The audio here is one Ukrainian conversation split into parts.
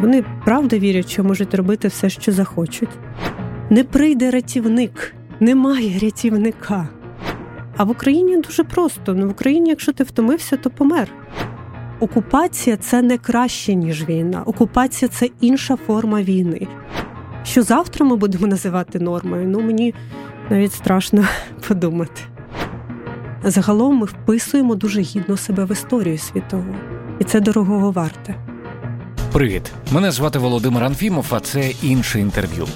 вони правда вірять, що можуть робити все, що захочуть. Не прийде рятівник, немає рятівника. А в Україні дуже просто. Ну, в Україні, якщо ти втомився, то помер. Окупація це не краще, ніж війна. Окупація це інша форма війни. Що завтра ми будемо називати нормою? Ну мені навіть страшно подумати. Загалом ми вписуємо дуже гідно себе в історію світову, і це дорогого варте. Привіт! Мене звати Володимир Анфімов, а це інше інтерв'ю.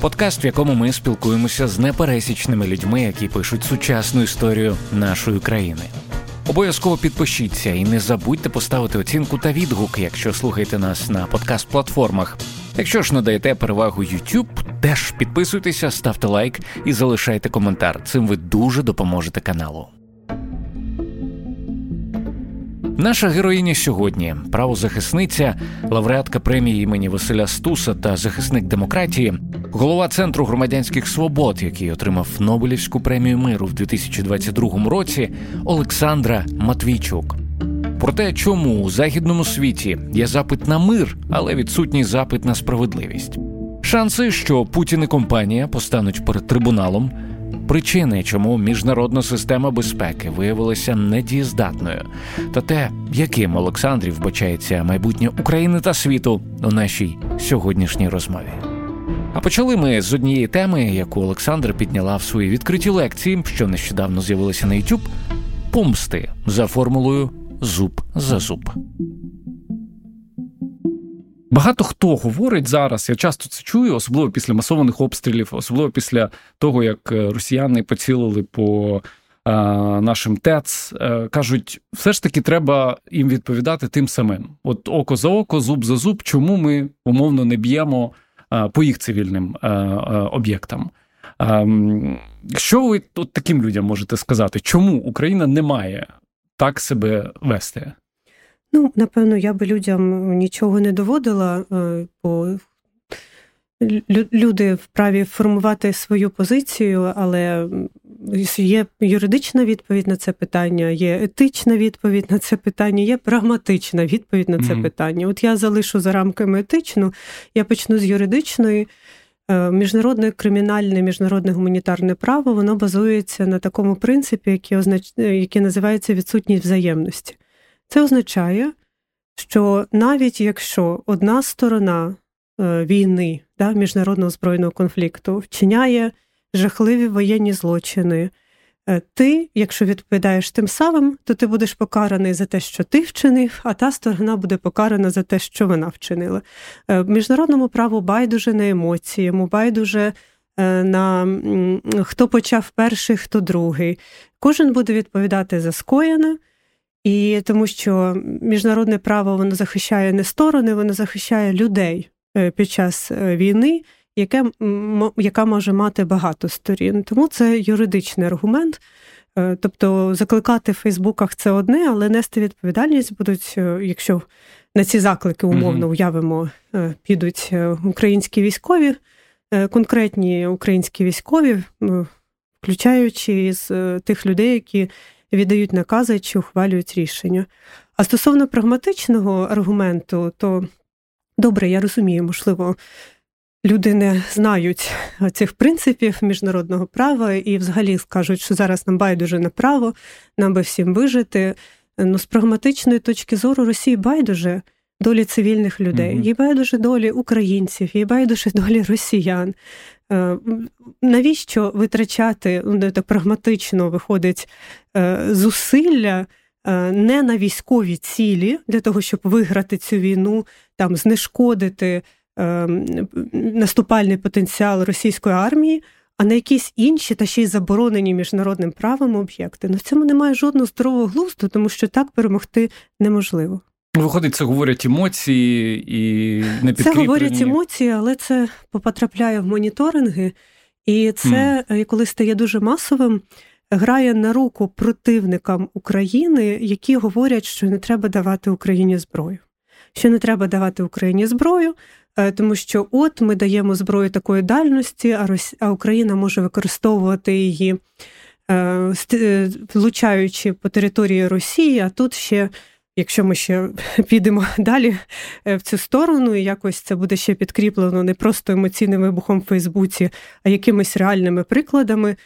Подкаст, в якому ми спілкуємося з непересічними людьми, які пишуть сучасну історію нашої країни. Обов'язково підпишіться і не забудьте поставити оцінку та відгук, якщо слухаєте нас на подкаст-платформах. Якщо ж надаєте перевагу YouTube, теж підписуйтеся, ставте лайк і залишайте коментар. Цим ви дуже допоможете каналу. Наша героїня сьогодні правозахисниця, лауреатка премії імені Василя Стуса та захисник демократії, голова центру громадянських свобод, який отримав Нобелівську премію миру в 2022 році, Олександра Матвійчук. Про те, чому у західному світі є запит на мир, але відсутній запит на справедливість. Шанси, що Путін і компанія постануть перед трибуналом, причини, чому міжнародна система безпеки виявилася недієздатною, та те, яким Олександрі вбачається майбутнє України та світу у нашій сьогоднішній розмові. А почали ми з однієї теми, яку Олександр підняла в своїй відкритій лекції, що нещодавно з'явилася на YouTube – помсти за формулою зуб за зуб. Багато хто говорить зараз, я часто це чую, особливо після масованих обстрілів, особливо після того, як е, росіяни поцілили по е, нашим ТЕЦ, е, кажуть, все ж таки треба їм відповідати тим самим: от око за око, зуб за зуб, чому ми умовно не б'ємо а, по їх цивільним об'єктам. Що ви от таким людям можете сказати, чому Україна не має так себе вести? Ну, напевно, я би людям нічого не доводила, е, бо люди вправі формувати свою позицію, але є юридична відповідь на це питання, є етична відповідь на це питання, є прагматична відповідь на це mm-hmm. питання. От я залишу за рамками етичну, я почну з юридичної. Е, міжнародне кримінальне, міжнародне гуманітарне право воно базується на такому принципі, який означ... який називається відсутність взаємності. Це означає, що навіть якщо одна сторона е, війни, да, міжнародного збройного конфлікту, вчиняє жахливі воєнні злочини, е, ти, якщо відповідаєш тим самим, то ти будеш покараний за те, що ти вчинив, а та сторона буде покарана за те, що вона вчинила. Е, міжнародному праву байдуже на емоції, йому байдуже. На хто почав перший, хто другий. Кожен буде відповідати за скоєне, і тому що міжнародне право воно захищає не сторони, воно захищає людей е, під час е, війни, яке, яка може мати багато сторін. Тому це юридичний аргумент. Е, тобто закликати в Фейсбуках це одне, але нести відповідальність будуть, якщо на ці заклики умовно уявимо, підуть українські військові, конкретні українські військові, включаючи з тих людей, які віддають накази чи ухвалюють рішення. А стосовно прагматичного аргументу, то добре, я розумію, можливо, люди не знають цих принципів міжнародного права і взагалі скажуть, що зараз нам байдуже на право, нам би всім вижити. Ну, з прагматичної точки зору Росії байдуже долі цивільних людей, їй байдуже долі українців, їй байдуже долі росіян. Е, навіщо витрачати ну, так прагматично виходить е, зусилля е, не на військові цілі для того, щоб виграти цю війну, там знешкодити наступальний потенціал російської армії? А на якісь інші та ще й заборонені міжнародним правом об'єкти. Ну в цьому немає жодного здорового глузду, тому що так перемогти неможливо. Виходить, це говорять емоції і не Це говорять емоції, але це потрапляє в моніторинги, і це, mm. коли стає дуже масовим, грає на руку противникам України, які говорять, що не треба давати Україні зброю. Що не треба давати Україні зброю, е, тому що от ми даємо зброю такої дальності, а Україна може використовувати її, е, влучаючи по території Росії, а тут ще Якщо ми ще підемо далі в цю сторону, і якось це буде ще підкріплено не просто емоційним вибухом в Фейсбуці, а якимись реальними прикладами, Е,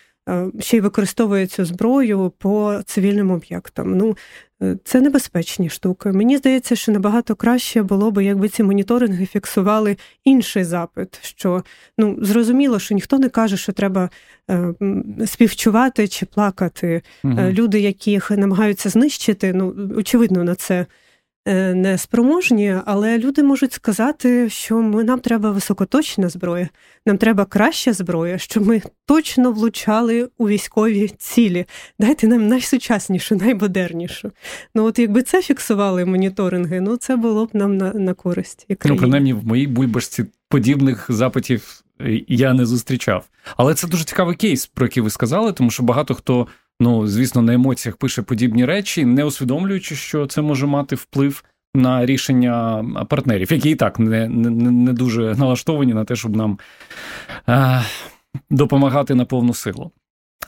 ще й використовує цю зброю по цивільним об'єктам. Ну, е, це небезпечні штуки. Мені здається, що набагато краще було би, якби ці моніторинги фіксували інший запит. Що ну зрозуміло, що ніхто не каже, що треба е, співчувати чи плакати. Угу. Люди, яких намагаються знищити, ну очевидно, на це. Е, не спроможні, але люди можуть сказати, що ми нам треба високоточна зброя, нам треба краща зброя, щоб ми точно влучали у військові цілі. Дайте нам найсучаснішу, наймодернішу. Ну от якби це фіксували моніторинги, ну це було б нам на на користь. Ну, принаймні, в моїй бульбашці подібних запитів е, я не зустрічав. Але це дуже цікавий кейс, про який ви сказали, тому що багато хто ну звісно, на емоціях пише подібні речі, не усвідомлюючи, що це може мати вплив на рішення партнерів, які і так не не, не дуже налаштовані на те, щоб нам е, допомагати на повну силу.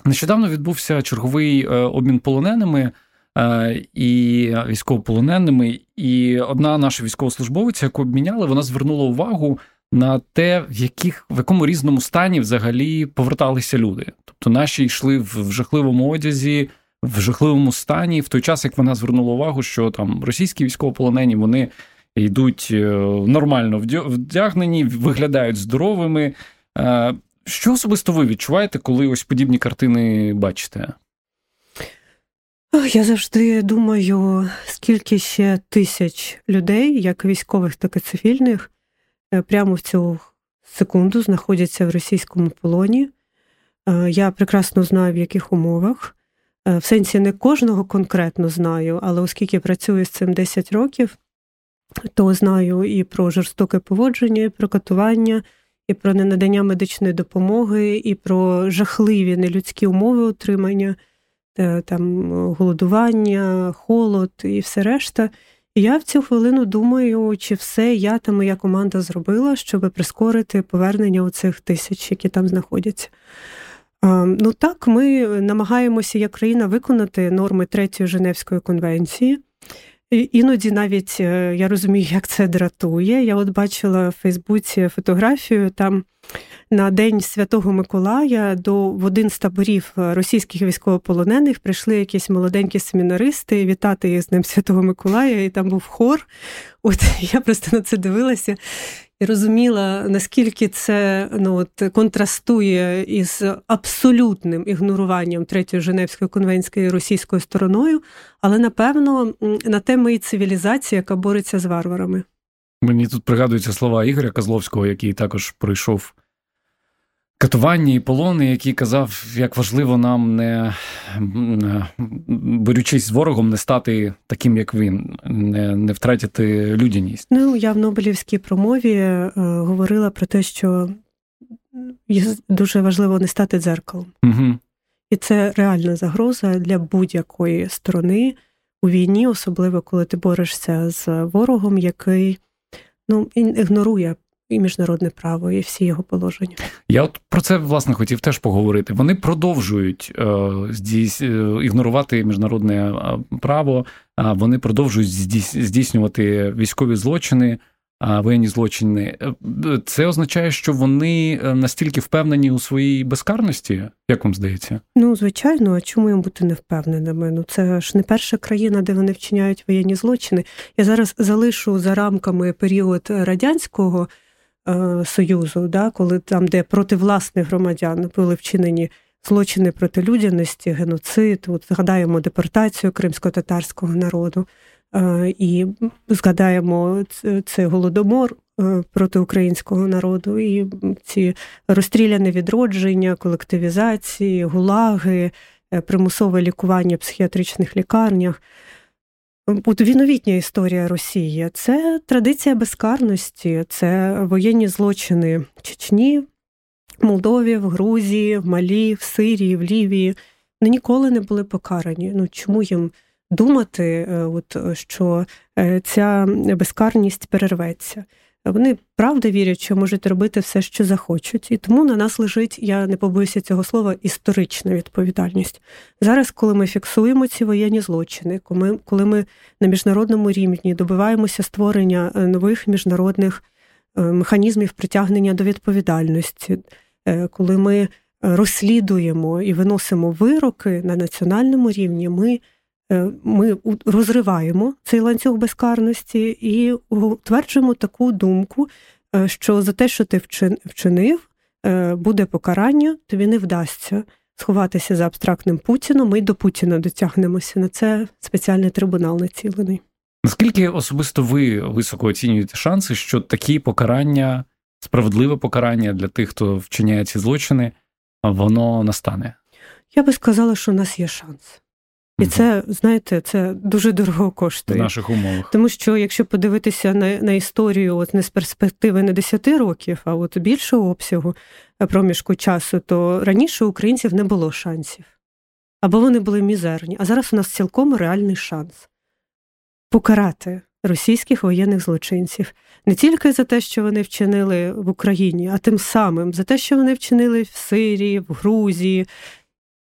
Нещодавно відбувся черговий е, обмін полоненими. Е, і військовополоненими, і одна наша військовослужбовиця, яку обміняли, вона звернула увагу на те, в яких в якому різному стані взагалі поверталися люди. Тобто наші йшли в жахливому одязі, в жахливому стані, в той час як вона звернула увагу, що там російські військовополонені вони йдуть е, нормально вдягнені, виглядають здоровими. Е, що особисто ви відчуваєте, коли ось подібні картини бачите? Я завжди думаю, скільки ще тисяч людей, як військових, так і цивільних, прямо в цю секунду знаходяться в російському полоні. Е, я прекрасно знаю, в яких умовах. Е, в сенсі не кожного конкретно знаю, але оскільки працюю з цим 10 років, то знаю і про жорстоке поводження, і про катування, і про ненадання медичної допомоги, і про жахливі нелюдські умови утримання, там голодування, холод і все решта. Я в цю хвилину думаю, чи все я та моя команда зробила, щоб прискорити повернення у цих тисяч, які там знаходяться. Ну так, ми намагаємося як країна виконати норми Третьої Женевської конвенції. Іноді навіть е, я розумію, як це дратує. Я от бачила в Фейсбуці фотографію там на День Святого Миколая до в один з таборів російських військовополонених прийшли якісь молоденькі семінаристи вітати їх з Днем Святого Миколая, і там був хор. От я просто на це дивилася. І розуміла, наскільки це ну, от, контрастує із абсолютним ігноруванням Третьої Женевської конвенції російською стороною, але напевно на теми і цивілізація, яка бореться з варварами. Мені тут пригадуються слова Ігоря Козловського, який також пройшов катування і полони, який казав, як важливо нам не борючись з ворогом, не стати таким, як він, не не втратити людяність. Ну я в Нобелівській промові е, говорила про те, що дуже важливо не стати дзеркалом. Угу. І це реальна загроза для будь-якої сторони у війні, особливо коли ти борешся з ворогом, який ну ігнорує і міжнародне право, і всі його положення. Я от про це власне хотів теж поговорити. Вони продовжують е, здійс, е, ігнорувати міжнародне е, право, а вони продовжують здійснювати військові злочини. А воєнні злочини, е, це означає, що вони настільки впевнені у своїй безкарності, як вам здається? Ну звичайно, а чому їм бути не впевненими? Ну це ж не перша країна, де вони вчиняють воєнні злочини. Я зараз залишу за рамками період радянського Союзу, да, коли там, де проти власних громадян були вчинені злочини проти людяності, геноцид, от згадаємо депортацію кримсько-татарського народу. Е, і згадаємо це голодомор е, проти українського народу, і ці розстріляне відродження, колективізації, гулаги, примусове лікування в психіатричних лікарнях. Новітня історія Росії це традиція безкарності, це воєнні злочини в Чечні, в Молдові, в Грузії, в Малі, в Сирії, в Лівії. Вони ніколи не були покарані. Ну чому їм думати, е, от, що е, ця безкарність перерветься? Вони правда вірять, що можуть робити все, що захочуть, і тому на нас лежить, я не побоюся цього слова, історична відповідальність. Зараз, коли ми фіксуємо ці воєнні злочини, коли ми на міжнародному рівні добиваємося створення е, нових міжнародних е, механізмів притягнення до відповідальності, е, коли ми розслідуємо і виносимо вироки на національному рівні, ми ми розриваємо цей ланцюг безкарності і утверджуємо таку думку, е, що за те, що ти вчинив, е, буде покарання, тобі не вдасться сховатися за абстрактним Путіном. Ми й до Путіна дотягнемося. На це спеціальний трибунал націлений. Наскільки особисто ви високо оцінюєте шанси, що такі покарання, справедливе покарання для тих, хто вчиняє ці злочини, воно настане? Я би сказала, що у нас є шанс. І це, знаєте, це дуже дорого коштує в наших умовах. Тому що якщо подивитися на на історію, от не з перспективи не 10 років, а от більшого обсягу е, проміжку часу, то раніше у українців не було шансів. Або вони були мізерні. А зараз у нас цілком реальний шанс покарати російських воєнних злочинців не тільки за те, що вони вчинили в Україні, а тим самим за те, що вони вчинили в Сирії, в Грузії,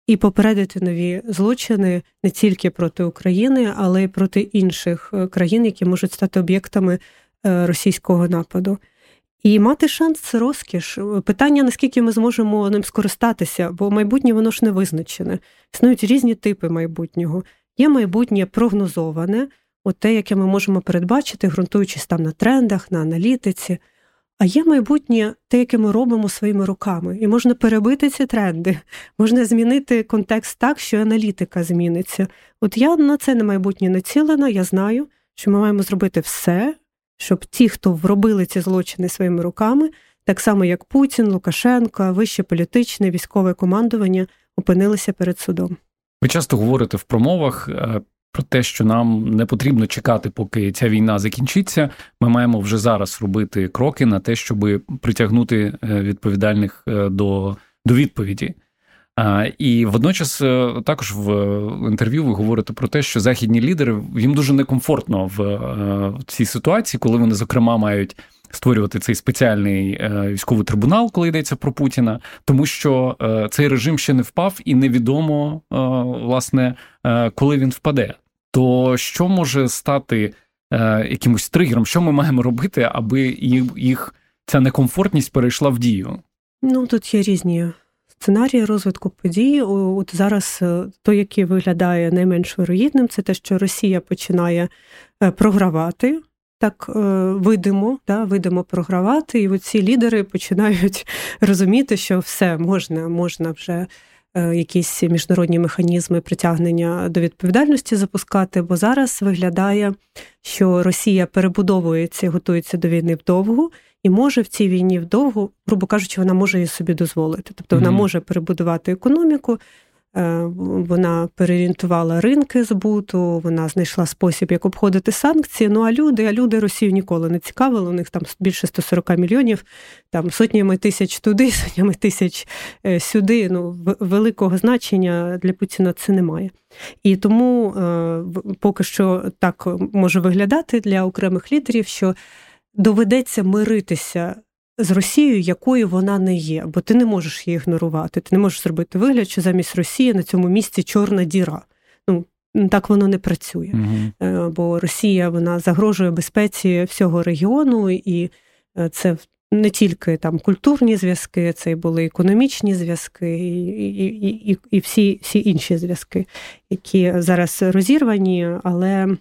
і попередити нові злочини не тільки проти України, але й проти інших е, країн, які можуть стати об'єктами е, російського нападу. І мати шанс це розкіш. Питання, наскільки ми зможемо ним скористатися, бо майбутнє воно ж не визначене. Існують різні типи майбутнього. Є майбутнє прогнозоване, от те, яке ми можемо передбачити, ґрунтуючись там на трендах, на аналітиці. А є майбутнє те, яке ми робимо своїми руками, і можна перебити ці тренди, можна змінити контекст так, що аналітика зміниться. От я на це на майбутнє націлена. Я знаю, що ми маємо зробити все, щоб ті, хто вробили ці злочини своїми руками, так само як Путін, Лукашенко, вище політичне військове командування опинилися перед судом. Ви часто говорите в промовах е, про те, що нам не потрібно чекати, поки ця війна закінчиться. Ми маємо вже зараз робити кроки на те, щоб притягнути е, відповідальних е, до, до відповіді. І водночас е, також в інтерв'ю ви говорите про те, що західні лідери їм дуже некомфортно в цій ситуації, коли вони, зокрема, мають створювати цей спеціальний військовий трибунал, коли йдеться про Путіна, тому що цей режим ще не впав, і невідомо власне коли він впаде то що може стати е, якимось тригером? Що ми маємо робити, аби їх ця некомфортність перейшла в дію? Ну тут є різні. Сценарії розвитку подій, от зараз е, той, який виглядає найменш вироїдним, це те, що Росія починає е, програвати, так е, видимо, да, видимо програвати, і ці лідери починають розуміти, що все можна, можна вже якісь міжнародні механізми притягнення до відповідальності запускати, бо зараз виглядає, що Росія перебудовується, і готується до війни вдовгу, і може в цій війні вдовгу, грубо кажучи, вона може її собі дозволити. Тобто вона може перебудувати економіку, Е, вона переорієнтувала ринки збуту, вона знайшла спосіб, як обходити санкції. Ну а люди, а люди Росію ніколи не цікавили. У них там більше 140 мільйонів, там сотнями тисяч туди, сотнями тисяч е, сюди. Ну, великого значення для Путіна це немає. І тому е, поки що так може виглядати для окремих лідерів, що доведеться миритися з Росією, якою вона не є, бо ти не можеш її ігнорувати. Ти не можеш зробити вигляд, що замість Росії на цьому місці чорна діра. Ну так воно не працює. Угу. Бо Росія вона загрожує безпеці всього регіону, і е, це не тільки там культурні зв'язки, це й були економічні зв'язки, і і, і, і всі, всі інші зв'язки, які зараз розірвані, але.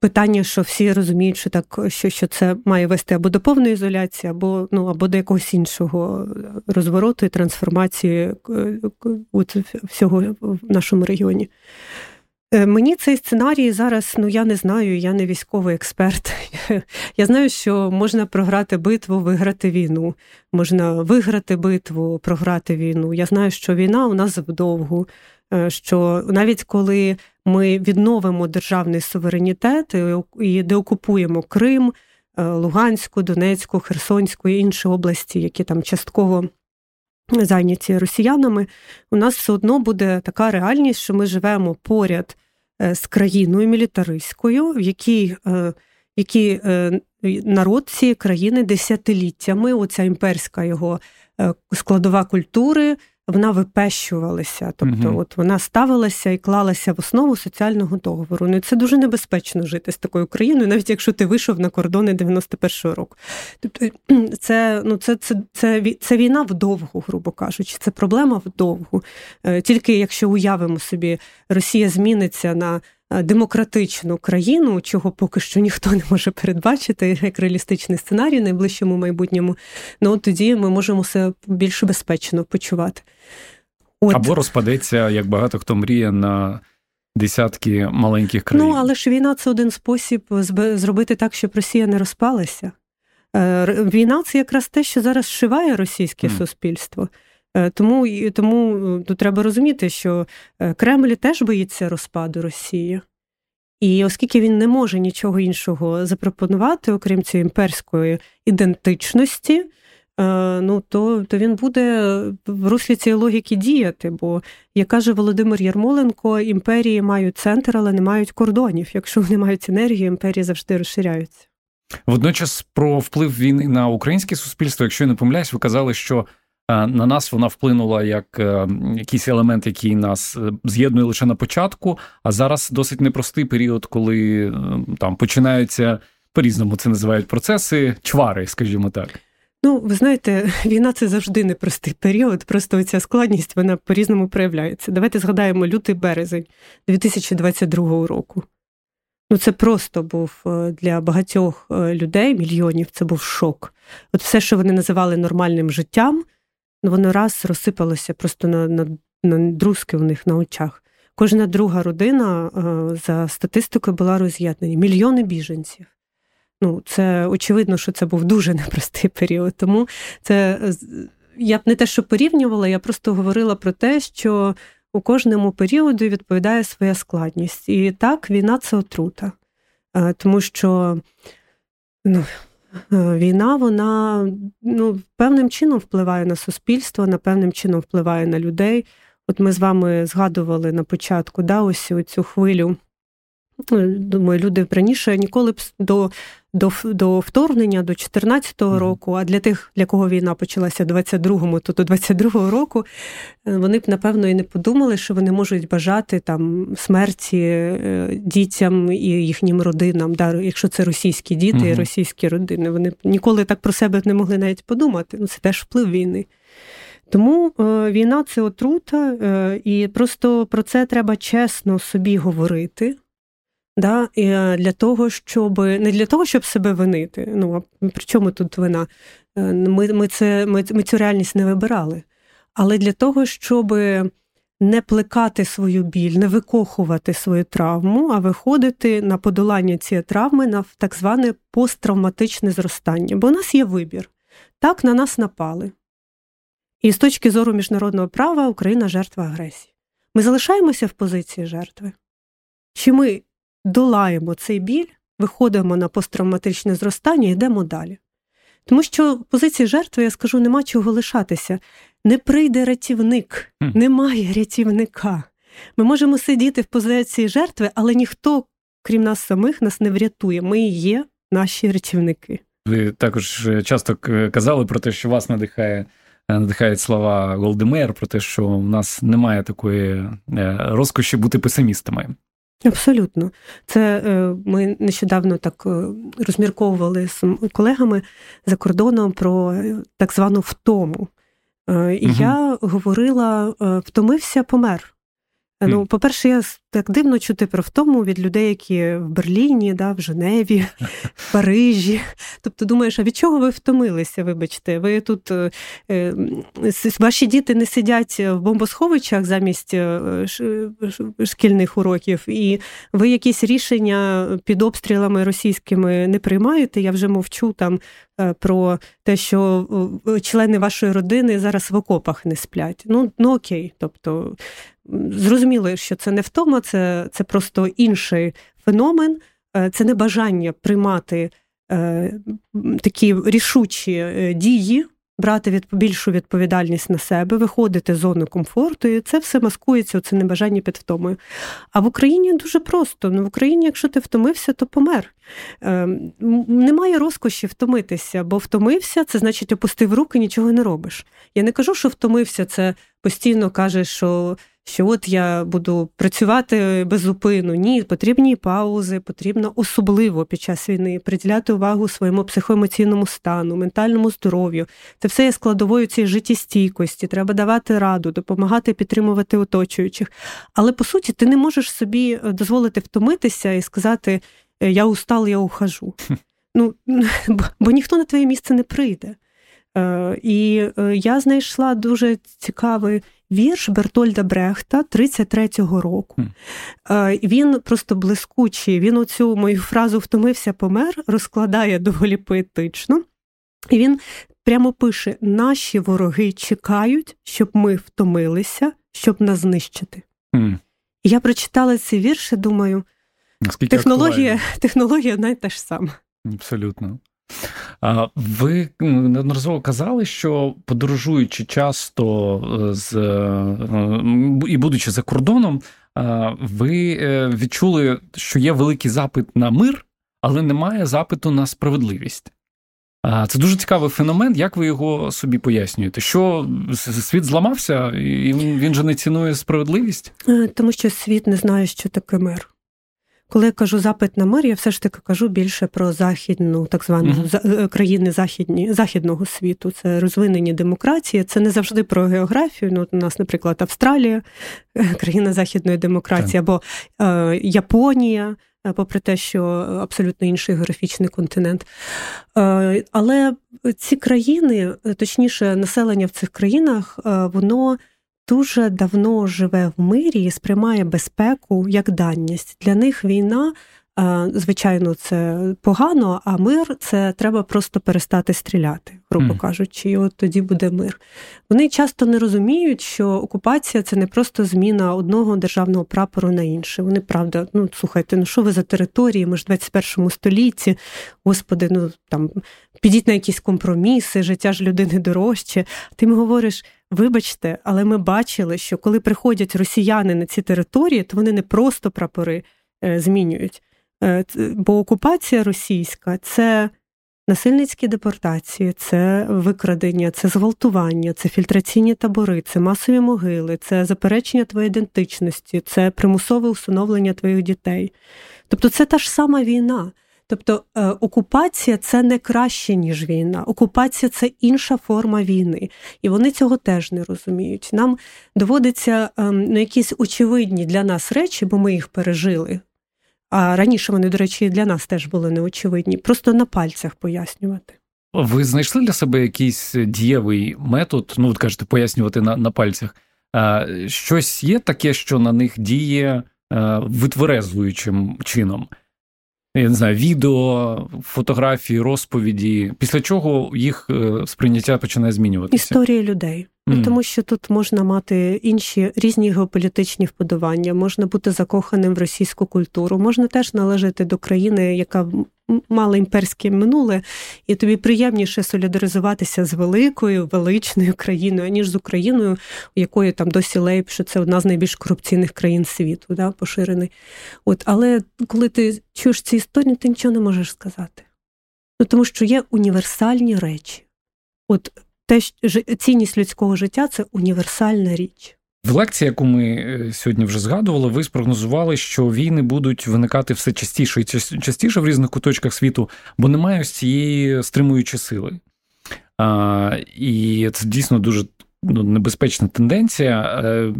Питання, що всі розуміють, що так, що що це має вести або до повної ізоляції, або ну або до якогось іншого розвороту і трансформації от, всього в нашому регіоні. Е, мені цей сценарій зараз, ну я не знаю, я не військовий експерт. Я знаю, що можна програти битву, виграти війну, можна виграти битву, програти війну. Я знаю, що війна у нас вдовгу, е, що навіть коли ми відновимо державний суверенітет і деокупуємо Крим, е, Луганську, Донецьку, Херсонську і інші області, які там частково зайняті росіянами, у нас все одно буде така реальність, що ми живемо поряд е, з країною мілітаристською, в якій е, які народ цієї країни десятиліттями, оця імперська його складова культури вона випещувалася, тобто угу. от вона ставилася і клалася в основу соціального договору. Ну, Це дуже небезпечно жити з такою країною, навіть якщо ти вийшов на кордони 91-го року. Тобто це ну, це, це, це, це війна вдовгу, грубо кажучи, це проблема вдовгу. Е, тільки якщо уявимо собі, Росія зміниться на. Е, демократичну країну, чого поки що ніхто не може передбачити, як реалістичний сценарій в найближчому майбутньому, ну тоді ми можемо себе більш безпечно почувати. От. Або розпадеться, як багато хто мріє на десятки маленьких країн. Ну, але ж війна це один спосіб зробити так, щоб Росія не розпалася. Е, війна це якраз те, що зараз зшиває російське mm. суспільство. Е, тому тому е, тут треба розуміти, що Кремль теж боїться розпаду Росії. І оскільки він не може нічого іншого запропонувати, окрім цієї імперської ідентичності, Е, ну то то він буде в руслі цієї логіки діяти. Бо, як каже Володимир Ярмоленко, імперії мають центр, але не мають кордонів. Якщо вони мають енергію, імперії завжди розширяються. Водночас про вплив війни на українське суспільство, якщо я не помиляюсь, ви казали, що е, на нас вона вплинула як е, якийсь елемент, який нас з'єднує лише на початку, а зараз досить непростий період, коли там починаються по різному це називають процеси, чвари, скажімо так. Ну, ви знаєте, війна це завжди непростий період, просто ця складність вона по-різному проявляється. Давайте згадаємо лютий березень 2022 року. Ну, це просто був е, для багатьох е, людей, мільйонів, це був шок. От все, що вони називали нормальним життям, воно раз розсипалося просто на на, на друзки у них на очах. Кожна друга родина е, за статистикою була роз'єднана. Мільйони біженців. Ну, це очевидно, що це був дуже непростий період. Тому це я б не те, що порівнювала, я просто говорила про те, що у кожному періоду відповідає своя складність. І так, війна це отрута. Е, тому що ну, війна, вона ну, певним чином впливає на суспільство, на певним чином впливає на людей. От ми з вами згадували на початку да, ось цю хвилю. Ну, думаю, люди раніше ніколи б до до до вторгнення, до 14-го року, а для тих, для кого війна почалася в 22-му, то до 22-го року е, вони б, напевно, і не подумали, що вони можуть бажати там смерті е, дітям і їхнім родинам, да, якщо це російські діти і російські родини. Вони б ніколи так про себе не могли навіть подумати. Ну, Це теж вплив війни. Тому е, війна це отрута, е, і просто про це треба чесно собі говорити. Да, і е, Для того, щоб не для того, щоб себе винити. Ну а при чому тут вина? Е, ми ми, це, ми, ми цю реальність не вибирали. Але для того, щоб не плекати свою біль, не викохувати свою травму, а виходити на подолання цієї травми на так зване посттравматичне зростання. Бо у нас є вибір. Так на нас напали. І з точки зору міжнародного права Україна жертва агресії. Ми залишаємося в позиції жертви. Чи ми долаємо цей біль, виходимо на посттравматичне зростання і йдемо далі. Тому що в позиції жертви, я скажу, нема чого лишатися. Не прийде рятівник, немає рятівника. Ми можемо сидіти в позиції жертви, але ніхто, крім нас самих, нас не врятує. Ми є наші рятівники. Ви також е, часто казали про те, що вас надихає. Е, надихають слова Голди Меїр про те, що в нас немає такої е, розкоші бути песимістами. Абсолютно, це е, ми нещодавно так е, розмірковували з колегами за кордоном про е, так звану втому. І угу. я говорила: втомився, помер. Ну, по-перше, я так дивно чути про втому від людей, які в Берліні, да, в Женеві, в Парижі. Тобто, думаєш, а від чого ви втомилися? Вибачте, ви тут е, е ваші діти не сидять в бомбосховичах замість е, шкільних уроків, і ви якісь рішення під обстрілами російськими не приймаєте. Я вже мовчу там про те, що члени вашої родини зараз в окопах не сплять. Ну, ну окей, тобто. Зрозуміло, що це не втома, це це просто інший феномен, е, це не бажання приймати е, такі рішучі е, дії, брати від більшу відповідальність на себе, виходити з зони комфорту, і це все маскується, це небажання під втомою. А в Україні дуже просто. Ну, В Україні, якщо ти втомився, то помер. Немає розкоші втомитися, бо втомився, це значить опустив руки, нічого не робиш. Я не кажу, що втомився, це постійно кажеш, що що от я буду працювати без зупину. Ні, потрібні паузи, потрібно особливо під час війни приділяти увагу своєму психоемоційному стану, ментальному здоров'ю. Це все є складовою цієї життєстійкості. Треба давати раду, допомагати підтримувати оточуючих. Але по суті, ти не можеш собі е, дозволити втомитися і сказати «Е, Я устал, я ухожу. Ну, бо, бо ніхто на твоє місце не прийде. Е, і я знайшла дуже цікавий вірш Бертольда Брехта 33-го року. Mm. Він просто блискучий. Він оцю мою фразу втомився, помер, розкладає доволі поетично. І він прямо пише: наші вороги чекають, щоб ми втомилися, щоб нас знищити. Mm. Я прочитала ці вірші, думаю, Наскільки технологія технологія одна й та ж сама. Абсолютно. Ви неодноразово казали, що подорожуючи часто е, з е, і будучи за кордоном, ви е, відчули, що є великий запит на мир, але немає запиту на справедливість. Це дуже цікавий феномен. Як ви його собі пояснюєте? Що світ зламався, і він же не цінує справедливість? Тому що світ не знає, що таке мир. Коли я кажу запит на мир, я все ж таки кажу більше про західну, так звану mm-hmm. країни західні, західного світу. Це розвинені демократії. Це не завжди про географію. Ну, у нас, наприклад, Австралія, е, країна західної демократії, так. або е, Японія. Попри те, що абсолютно інший географічний континент. Але ці країни, точніше, населення в цих країнах, воно дуже давно живе в мирі і сприймає безпеку як данність. Для них війна, звичайно, це погано, а мир це треба просто перестати стріляти, грубо кажучи, і от тоді буде мир. Вони часто не розуміють, що окупація це не просто зміна одного державного прапору на інший. Вони правда, ну слухайте, ну що ви за території? Ми ж в 21 столітті, господи, ну там підіть на якісь компроміси, життя ж людини дорожче. Ти їм говориш. Вибачте, але ми бачили, що коли приходять росіяни на ці території, то вони не просто прапори е, змінюють. Е, бо окупація російська це насильницькі депортації, це викрадення, це зґвалтування, це фільтраційні табори, це масові могили, це заперечення твоєї ідентичності, це примусове усиновлення твоїх дітей. Тобто це та ж сама війна. Тобто е, окупація це не краще, ніж війна. Окупація це інша форма війни. І вони цього теж не розуміють. Нам доводиться ем, ну, якісь очевидні для нас речі, бо ми їх пережили. А раніше вони, до речі, для нас теж були неочевидні, просто на пальцях пояснювати. Ви знайшли для себе якийсь дієвий метод, ну от кажете, пояснювати на на пальцях. А, Щось є таке, що на них діє а, витверезвуючим чином я не знаю, відео, фотографії, розповіді, після чого їх е, сприйняття починає змінюватися. Історії людей. Mm. Тому що тут можна мати інші різні геополітичні вподобання, можна бути закоханим в російську культуру, можна теж належати до країни, яка мала імперське минуле, і тобі приємніше солідаризуватися з великою величною країною, ніж з Україною, у якої там досі лейб, що це одна з найбільш корупційних країн світу, да, поширений. От, Але коли ти чуєш ці історії, ти нічого не можеш сказати. Ну, Тому що є універсальні речі. От те, цінність людського життя це універсальна річ. В лекції, яку ми е, сьогодні вже згадували, ви спрогнозували, що війни будуть виникати все частіше і частіше в різних куточках світу, бо немає ось цієї стримуючої сили. А, І це дійсно дуже ну, небезпечна тенденція. Е,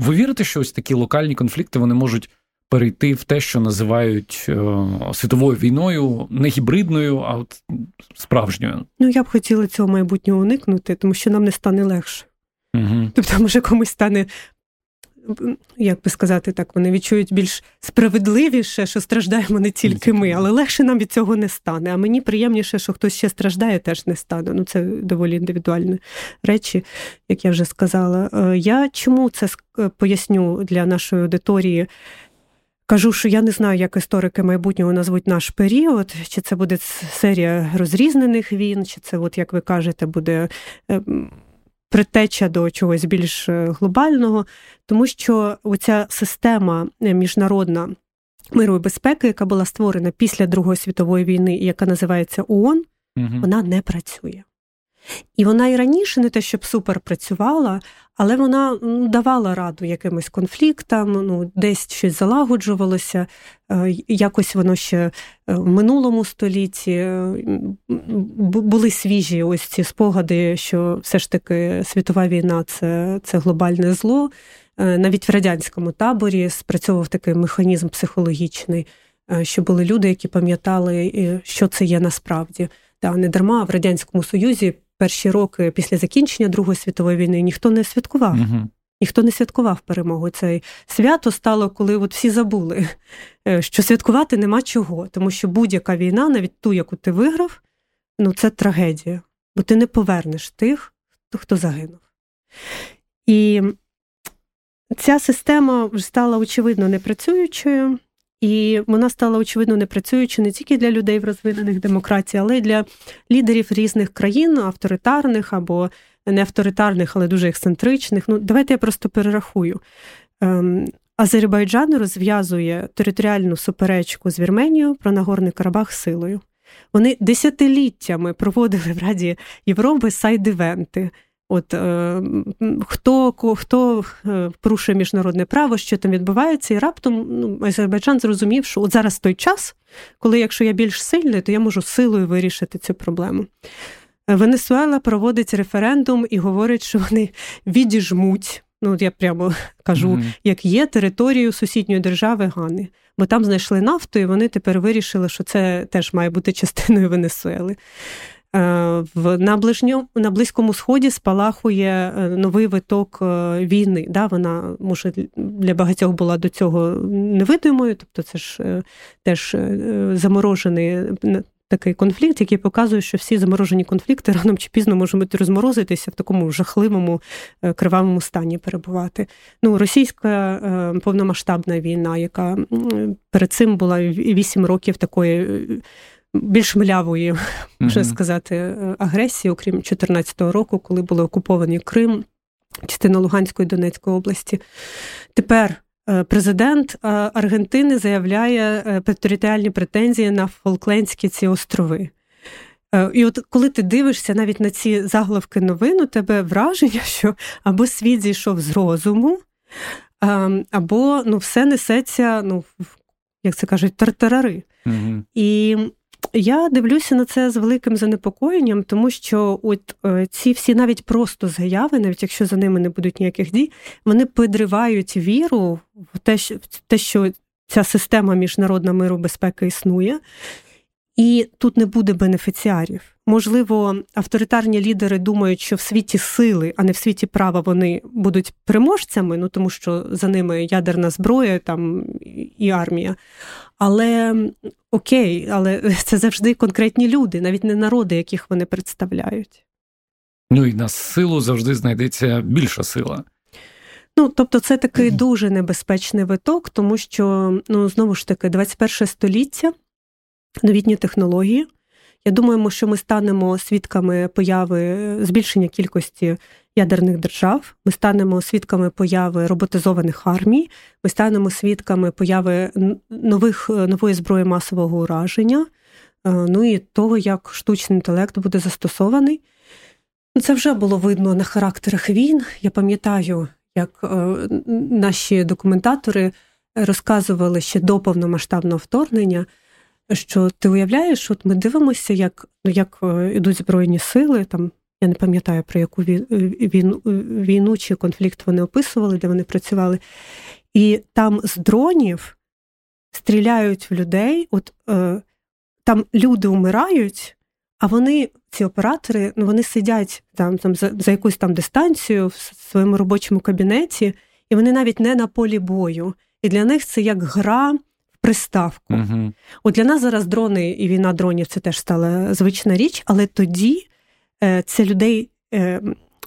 ви вірите, що ось такі локальні конфлікти вони можуть перейти в те, що називають е, світовою війною, не гібридною, а от справжньою? Ну я б хотіла цього майбутнього уникнути, тому що нам не стане легше. Тобто, може, комусь стане. Як би сказати так, вони відчують більш справедливіше, що страждаємо не тільки ми, але легше нам від цього не стане. А мені приємніше, що хтось ще страждає, теж не стане. Ну це доволі індивідуальні речі, як я вже сказала. Е, я чому це поясню для нашої аудиторії? Кажу, що я не знаю, як історики майбутнього назвуть наш період, чи це буде серія розрізнених війн, чи це, от як ви кажете, буде е, притеча до чогось більш е, глобального, тому що оця система е, міжнародна миру і безпеки, яка була створена після Другої світової війни, яка називається ООН, угу. вона не працює. І вона і раніше не те, щоб супер працювала, але вона ну, давала раду якимось конфліктам, ну, десь щось залагоджувалося, е, якось воно ще е, в минулому столітті е, були свіжі ось ці спогади, що все ж таки світова війна це, це глобальне зло. Навіть в радянському таборі спрацьовував такий механізм психологічний, що були люди, які пам'ятали, що це є насправді. Та не дарма в радянському союзі перші роки після закінчення Другої світової війни ніхто не святкував. Угу. Ніхто не святкував перемогу. Це свято стало, коли от всі забули, е, що святкувати нема чого, тому що будь-яка війна, навіть ту, яку ти виграв, ну це трагедія, бо ти не повернеш тих, хто загинув. І ця система вже стала очевидно непрацюючою. І вона стала очевидно непрацюючою не тільки для людей в розвинених демократій, але й для лідерів різних країн, авторитарних або не авторитарних, але дуже ексцентричних. Ну, давайте я просто перерахую. Ем, Азербайджан розв'язує територіальну суперечку з Вірменією про Нагорний Карабах силою. Вони десятиліттями проводили в Раді Європи сайд-івенти. От е, хто хто е, порушує міжнародне право, що там відбувається, і раптом ну, Азербайджан зрозумів, що от зараз той час, коли якщо я більш сильний, то я можу силою вирішити цю проблему. Венесуела проводить референдум і говорить, що вони відіжмуть. Ну, я прямо кажу, mm-hmm. як є територію сусідньої держави Гани, бо там знайшли нафту, і вони тепер вирішили, що це теж має бути частиною Венесуели. Е, в на ближньому на близькому сході спалахує е, новий виток е, війни. Да, Вона може для багатьох була до цього невидимою, тобто це ж теж заморожений такий конфлікт, який показує, що всі заморожені конфлікти рано чи пізно можуть розморозитися в такому жахливому кривавому стані перебувати. Ну, російська повномасштабна війна, яка перед цим була 8 років такої більш млявої, можна mm-hmm. сказати, е, агресії, окрім 2014 року, коли були окуповані Крим, частина Луганської і Донецької області. Тепер е, президент е, Аргентини заявляє територіальні претензії на Фолклендські ці острови. І от коли ти дивишся навіть на ці заголовки новин, у тебе враження, що або світ зійшов з розуму, або ну, все несеться, ну, як це кажуть, тартарари. Угу. І я дивлюся на це з великим занепокоєнням, тому що от е, ці всі навіть просто заяви, навіть якщо за ними не будуть ніяких дій, вони підривають віру в те, що, в те, що ця система міжнародна миру безпеки існує, і тут не буде бенефіціарів. Можливо, авторитарні лідери думають, що в світі сили, а не в світі права вони будуть переможцями, ну тому що за ними ядерна зброя там і армія. Але окей, але це завжди конкретні люди, навіть не народи, яких вони представляють. Ну і на силу завжди знайдеться більша сила. Ну, тобто, це такий дуже небезпечний виток, тому що ну знову ж таки, 21 століття, новітні технології. Я думаю, що ми станемо свідками появи збільшення кількості ядерних держав. Ми станемо свідками появи роботизованих армій. Ми станемо свідками появи нових нової зброї масового ураження. Е, ну і того, як штучний інтелект буде застосований. Це вже було видно на характерах війн. Я пам'ятаю, як е, наші документатори розказували ще до повномасштабного вторгнення що ти уявляєш, от ми дивимося, як ну, як е, ідуть збройні сили. Там я не пам'ятаю про яку війну, війну чи конфлікт вони описували, де вони працювали. І там з дронів стріляють в людей, от е, там люди вмирають, а вони, ці оператори, ну вони сидять там там за, за якусь там дистанцію в своєму робочому кабінеті, і вони навіть не на полі бою. І для них це як гра приставку. Угу. От для нас зараз дрони і війна дронів це теж стала звична річ, але тоді е, це людей е,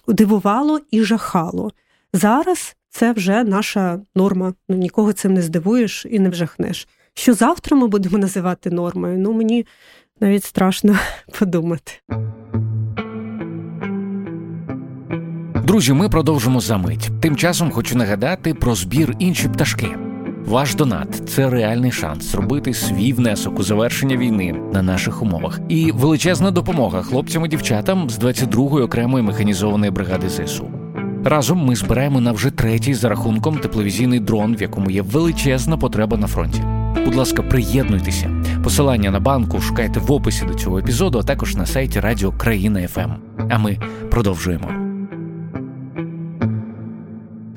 дивувало і жахало. Зараз це вже наша норма. Ну нікого цим не здивуєш і не вжахнеш. Що завтра ми будемо називати нормою? Ну мені навіть страшно подумати. Друзі, ми продовжимо за мить. Тим часом хочу нагадати про збір інші пташки. Ваш донат це реальний шанс зробити свій внесок у завершення війни на наших умовах. І величезна допомога хлопцям і дівчатам з 22-ї окремої механізованої бригади ЗСУ. Разом ми збираємо на вже третій за рахунком тепловізійний дрон, в якому є величезна потреба на фронті. Будь ласка, приєднуйтеся. Посилання на банку шукайте в описі до цього епізоду, а також на сайті Радіо Країна ФМ. А ми продовжуємо.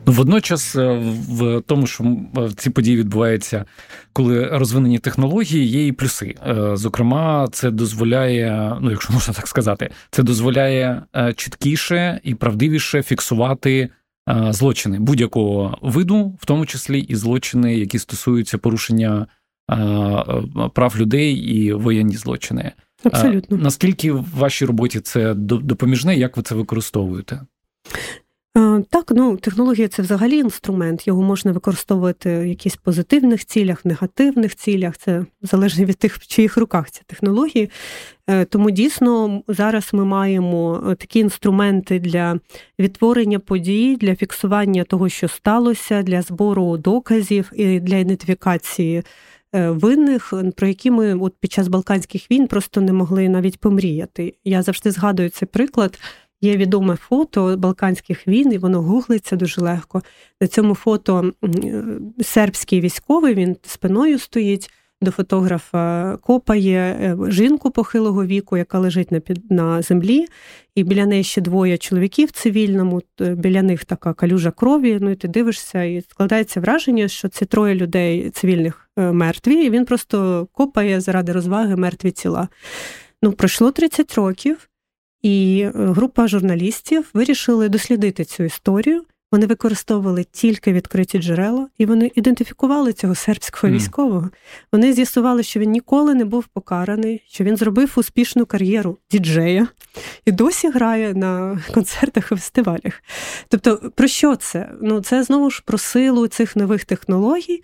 Ну, водночас, е, в тому, що ці події відбуваються, коли розвинені технології, є і плюси. Е, зокрема, це дозволяє, ну якщо можна так сказати, це дозволяє е, чіткіше і правдивіше фіксувати злочини будь-якого виду, в тому числі і злочини, які стосуються порушення прав людей і воєнні злочини. Абсолютно наскільки в вашій роботі це допоміжне, як ви це використовуєте? Е, так, ну технологія це взагалі інструмент. Його можна використовувати в якихось позитивних цілях, негативних цілях. Це залежно від тих, в чиїх руках ці технології. Е, тому дійсно зараз ми маємо е, такі інструменти для відтворення подій, для фіксування того, що сталося, для збору доказів і для ідентифікації. Винних, про які ми от під час Балканських війн просто не могли навіть помріяти. Я завжди згадую цей приклад. Є відоме фото Балканських війн, і воно гуглиться дуже легко. На цьому фото сербський військовий, він спиною стоїть. До фотографа копає е, жінку похилого віку, яка лежить на під, на землі, і біля неї ще двоє чоловіків цивільному, біля них така калюжа крові. Ну і ти дивишся, і складається враження, що ці троє людей цивільних е, мертві, і він просто копає заради розваги мертві тіла. Ну, пройшло 30 років. І е, група журналістів вирішили дослідити цю історію. Вони використовували тільки відкриті джерела, і вони ідентифікували цього сербського mm. військового. Вони з'ясували, що він ніколи не був покараний, що він зробив успішну кар'єру діджея і досі грає на концертах і фестивалях. Тобто, про що це? Ну, це знову ж про силу цих нових технологій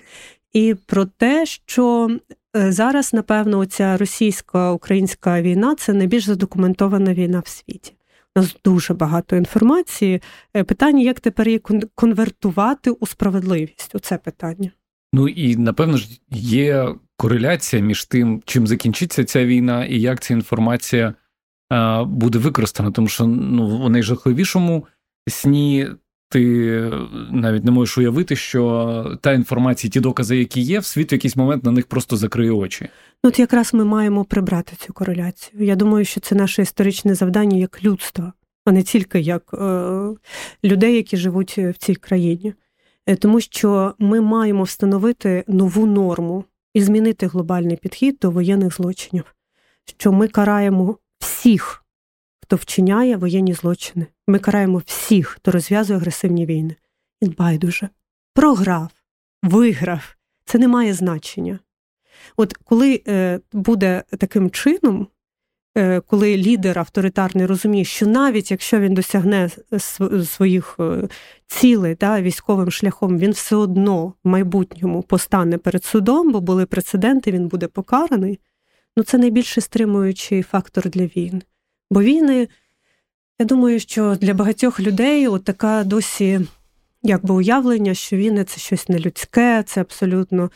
і про те, що зараз, напевно, ця російсько-українська війна це найбільш задокументована війна в світі. У нас дуже багато інформації. Е, питання, як тепер її конвертувати у справедливість? Оце питання. Ну і напевно ж є кореляція між тим, чим закінчиться ця війна, і як ця інформація буде використана, тому що ну в найжахливішому сні ти навіть не можеш уявити, що та інформація, ті докази, які є, в світ в якийсь момент на них просто закриє очі. Ну, от якраз ми маємо прибрати цю кореляцію. Я думаю, що це наше історичне завдання як людства, а не тільки як е, людей, які живуть в цій країні. Е, тому що ми маємо встановити нову норму і змінити глобальний підхід до воєнних злочинів, що ми караємо всіх хто вчиняє воєнні злочини. Ми караємо всіх, хто розв'язує агресивні війни. І байдуже. Програв, виграв. Це не має значення. От коли е, буде таким чином, е, коли лідер авторитарний розуміє, що навіть якщо він досягне своїх е, цілей да, військовим шляхом, він все одно в майбутньому постане перед судом, бо були прецеденти, він буде покараний. Ну це найбільше стримуючий фактор для війн. Бо війни, я думаю, що для багатьох людей от така досі якби уявлення, що війни це щось нелюдське, це абсолютно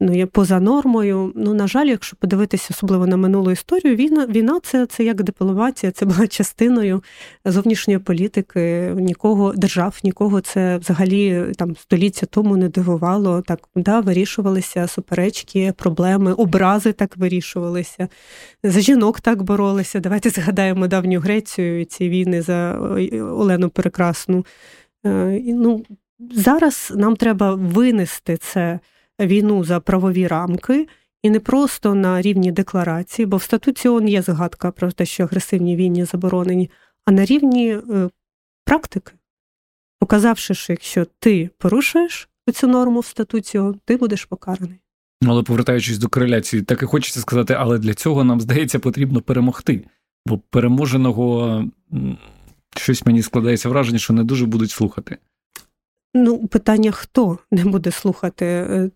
ну, є поза нормою. Ну, на жаль, якщо подивитися особливо на минулу історію, війна війна це це як дипломатія, це була частиною зовнішньої політики. Нікого держав, нікого це взагалі там століття тому не дивувало. Так да, вирішувалися суперечки, проблеми, образи так вирішувалися. За жінок так боролися. Давайте згадаємо давню Грецію і ці війни за Олену Прекрасну. Е, ну, Зараз нам треба винести це війну за правові рамки. І не просто на рівні декларації, бо в статуті ООН є згадка про те, що агресивні війні заборонені, а на рівні е, практики, показавши, що якщо ти порушуєш цю норму в статуті ООН, ти будеш покараний. Але повертаючись до кореляції, так і хочеться сказати, але для цього нам здається потрібно перемогти, бо переможеного щось мені складається враження, що не дуже будуть слухати. Ну, питання хто не буде слухати. Е,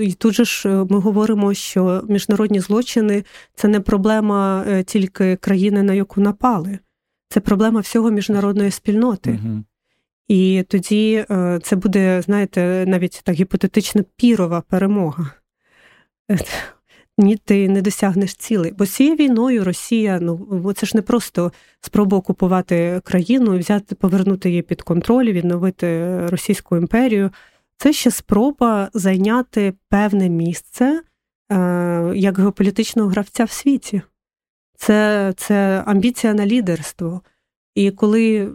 і тут же ж е, ми говоримо, що міжнародні злочини це не проблема е, тільки країни, на яку напали, це проблема всього міжнародної спільноти. Угу. І тоді це буде, знаєте, навіть так гіпотетично пірова перемога ні, ти не досягнеш цілей. Бо цією війною Росія, ну це ж не просто спроба окупувати країну взяти, повернути її під контроль, відновити Російську імперію. Це ще спроба зайняти певне місце е, як геополітичного гравця в світі. Це, Це амбіція на лідерство. І коли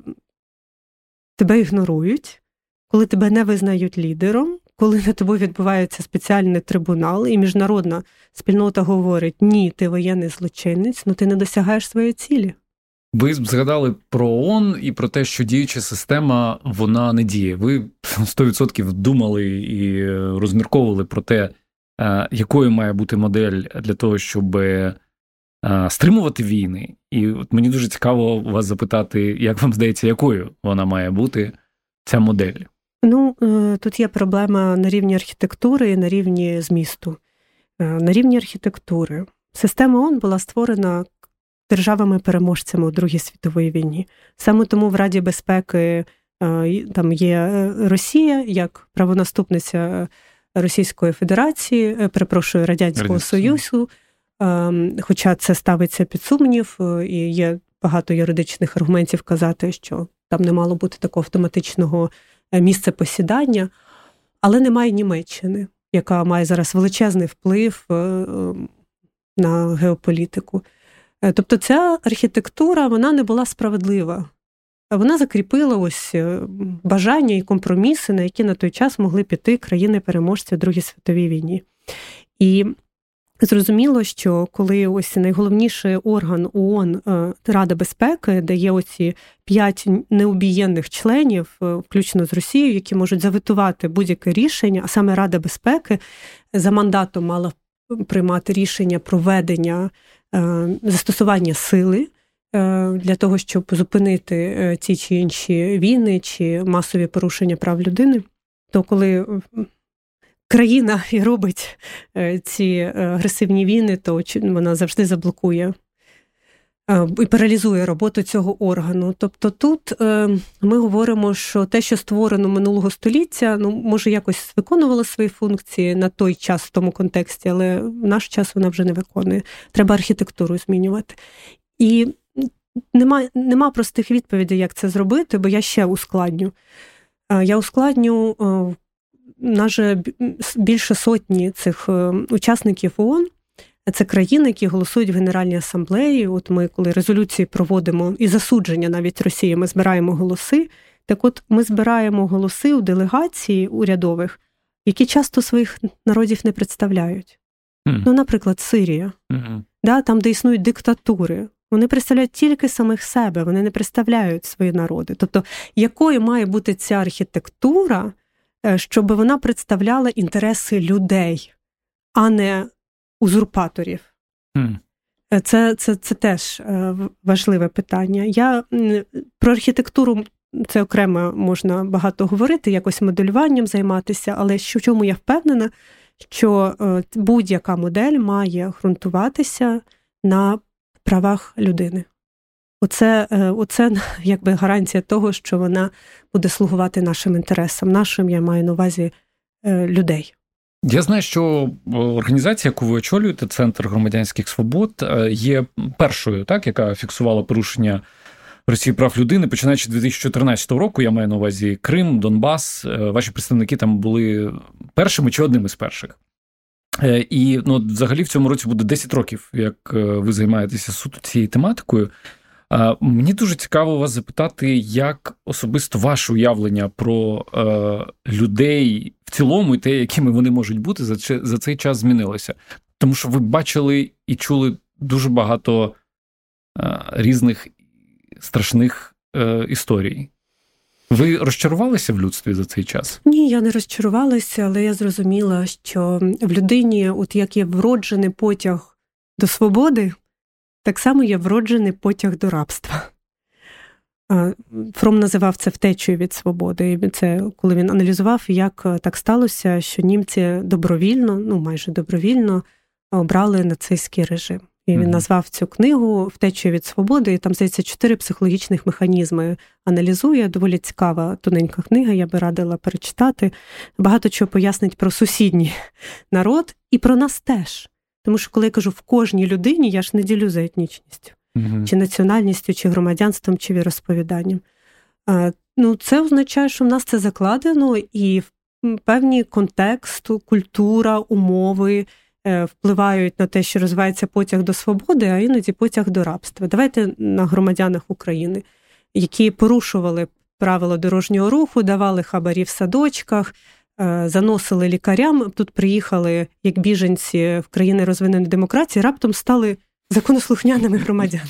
тебе ігнорують, коли тебе не визнають лідером, коли на тобою відбувається спеціальний трибунал, і міжнародна спільнота говорить ні, ти воєнний злочинець, ну ти не досягаєш своєї цілі. Ви згадали про ООН і про те, що діюча система вона не діє. Ви 100% думали і розмірковували про те, е, якою має бути модель для того, щоб е, стримувати війни. І от мені дуже цікаво вас запитати, як вам здається, якою вона має бути ця модель. Ну, е, тут є проблема на рівні архітектури і на рівні змісту. Е, на рівні архітектури система ООН була створена державами-переможцями у Другій світовій війні. Саме тому в Раді безпеки е, там є Росія як правонаступниця Російської Федерації, перепрошую Радянського Союзу. Хоча це ставиться під сумнів, і є багато юридичних аргументів казати, що там не мало бути такого автоматичного. Е, місце посідання, але немає Німеччини, яка має зараз величезний вплив е, е, на геополітику. Тобто ця архітектура вона не була справедлива. Вона закріпила ось бажання і компроміси, на які на той час могли піти країни-переможці Другій світовій війні. І Зрозуміло, що коли ось найголовніший орган ООН е, Рада безпеки, де є оці п'ять необієнних членів, е, включно з Росією, які можуть завитувати будь-яке рішення, а саме Рада безпеки за мандатом мала приймати рішення про ведення е, застосування сили для того, щоб зупинити ті чи інші війни чи масові порушення прав людини. То коли країна і робить е, ці е, агресивні війни, то вона завжди заблокує е, і паралізує роботу цього органу. Тобто тут ми говоримо, що те, що створено минулого століття, ну може якось виконувало свої функції на той час в тому контексті, але в наш час вона вже не виконує. Треба архітектуру змінювати. І нема, нема простих відповідей, як це зробити, бо я ще ускладню. Я ускладню нас більше сотні цих е, учасників ООН. Це країни, які голосують в Генеральній асамблеї. От ми, коли резолюції проводимо і засудження навіть Росії, ми збираємо голоси. Так, от ми збираємо голоси у делегації урядових, які часто своїх народів не представляють. Mm. Ну, наприклад, Сирія, mm-hmm. да, там, де існують диктатури. Вони представляють тільки самих себе, вони не представляють свої народи. Тобто, якою має бути ця архітектура, щоб вона представляла інтереси людей, а не узурпаторів. Mm. Це це, це теж е, важливе питання. Я Про архітектуру це окремо можна багато говорити, якось моделюванням займатися, але що в чому я впевнена, що будь-яка модель має ґрунтуватися на правах людини. Оце, е, оце якби гарантія того, що вона буде слугувати нашим інтересам, нашим я маю на увазі е, людей. Я знаю, що організація, яку ви очолюєте, Центр громадянських свобод, е, є першою, так, яка фіксувала порушення Росії прав людини, починаючи з 2014 року. Я маю на увазі Крим, Донбас. Ваші представники там були першими чи одним із перших. І ну, взагалі в цьому році буде 10 років, як ви займаєтеся суто цією тематикою. Мені дуже цікаво вас запитати, як особисто ваше уявлення про е, людей в цілому і те, якими вони можуть бути, за за цей час змінилося. Тому що ви бачили і чули дуже багато е, різних страшних е, історій. Ви розчарувалися в людстві за цей час? Ні, я не розчарувалася, але я зрозуміла, що в людині, от як є вроджений потяг до свободи так само є вроджений потяг до рабства. Фром називав це втечею від свободи. Це коли він аналізував, як так сталося, що німці добровільно, ну майже добровільно, обрали нацистський режим. І він назвав цю книгу Втечею від свободи. І там здається чотири психологічних механізми аналізує. Доволі цікава тоненька книга. Я би радила перечитати. Багато чого пояснить про сусідній народ і про нас теж. Тому що, коли я кажу в кожній людині, я ж не ділю за етнічністю, mm чи національністю, чи громадянством, чи віросповіданням. Ну, це означає, що в нас це закладено, і в певні контексту, культура, умови. Е, впливають на те, що розвивається потяг до свободи, а іноді потяг до рабства. Давайте на громадянах України, які порушували правила дорожнього руху, давали хабарі в садочках. Е, заносили лікарям, тут приїхали як біженці в країни розвиненої демократії, раптом стали законослухняними громадянами.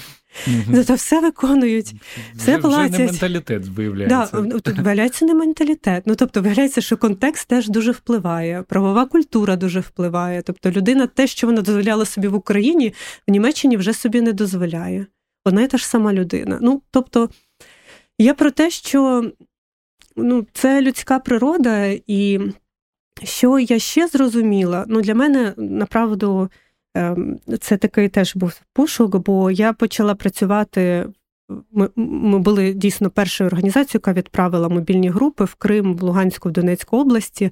Зато все виконують, все платять. Вже не менталітет виявляється. Да, Тут виявляється не менталітет. Ну тобто, виявляється, що контекст теж дуже впливає, правова культура дуже впливає. Тобто, людина те, що вона дозволяла собі в Україні, в Німеччині вже собі не дозволяє. Одна і та ж сама людина. Ну, тобто, я про те, що ну, це людська природа, і що я ще зрозуміла, ну для мене направду. Ем, це такий теж був пошук, бо я почала працювати ми ми були дійсно першою організацією, яка відправила мобільні групи в Крим, в Луганську, в Донецьку області.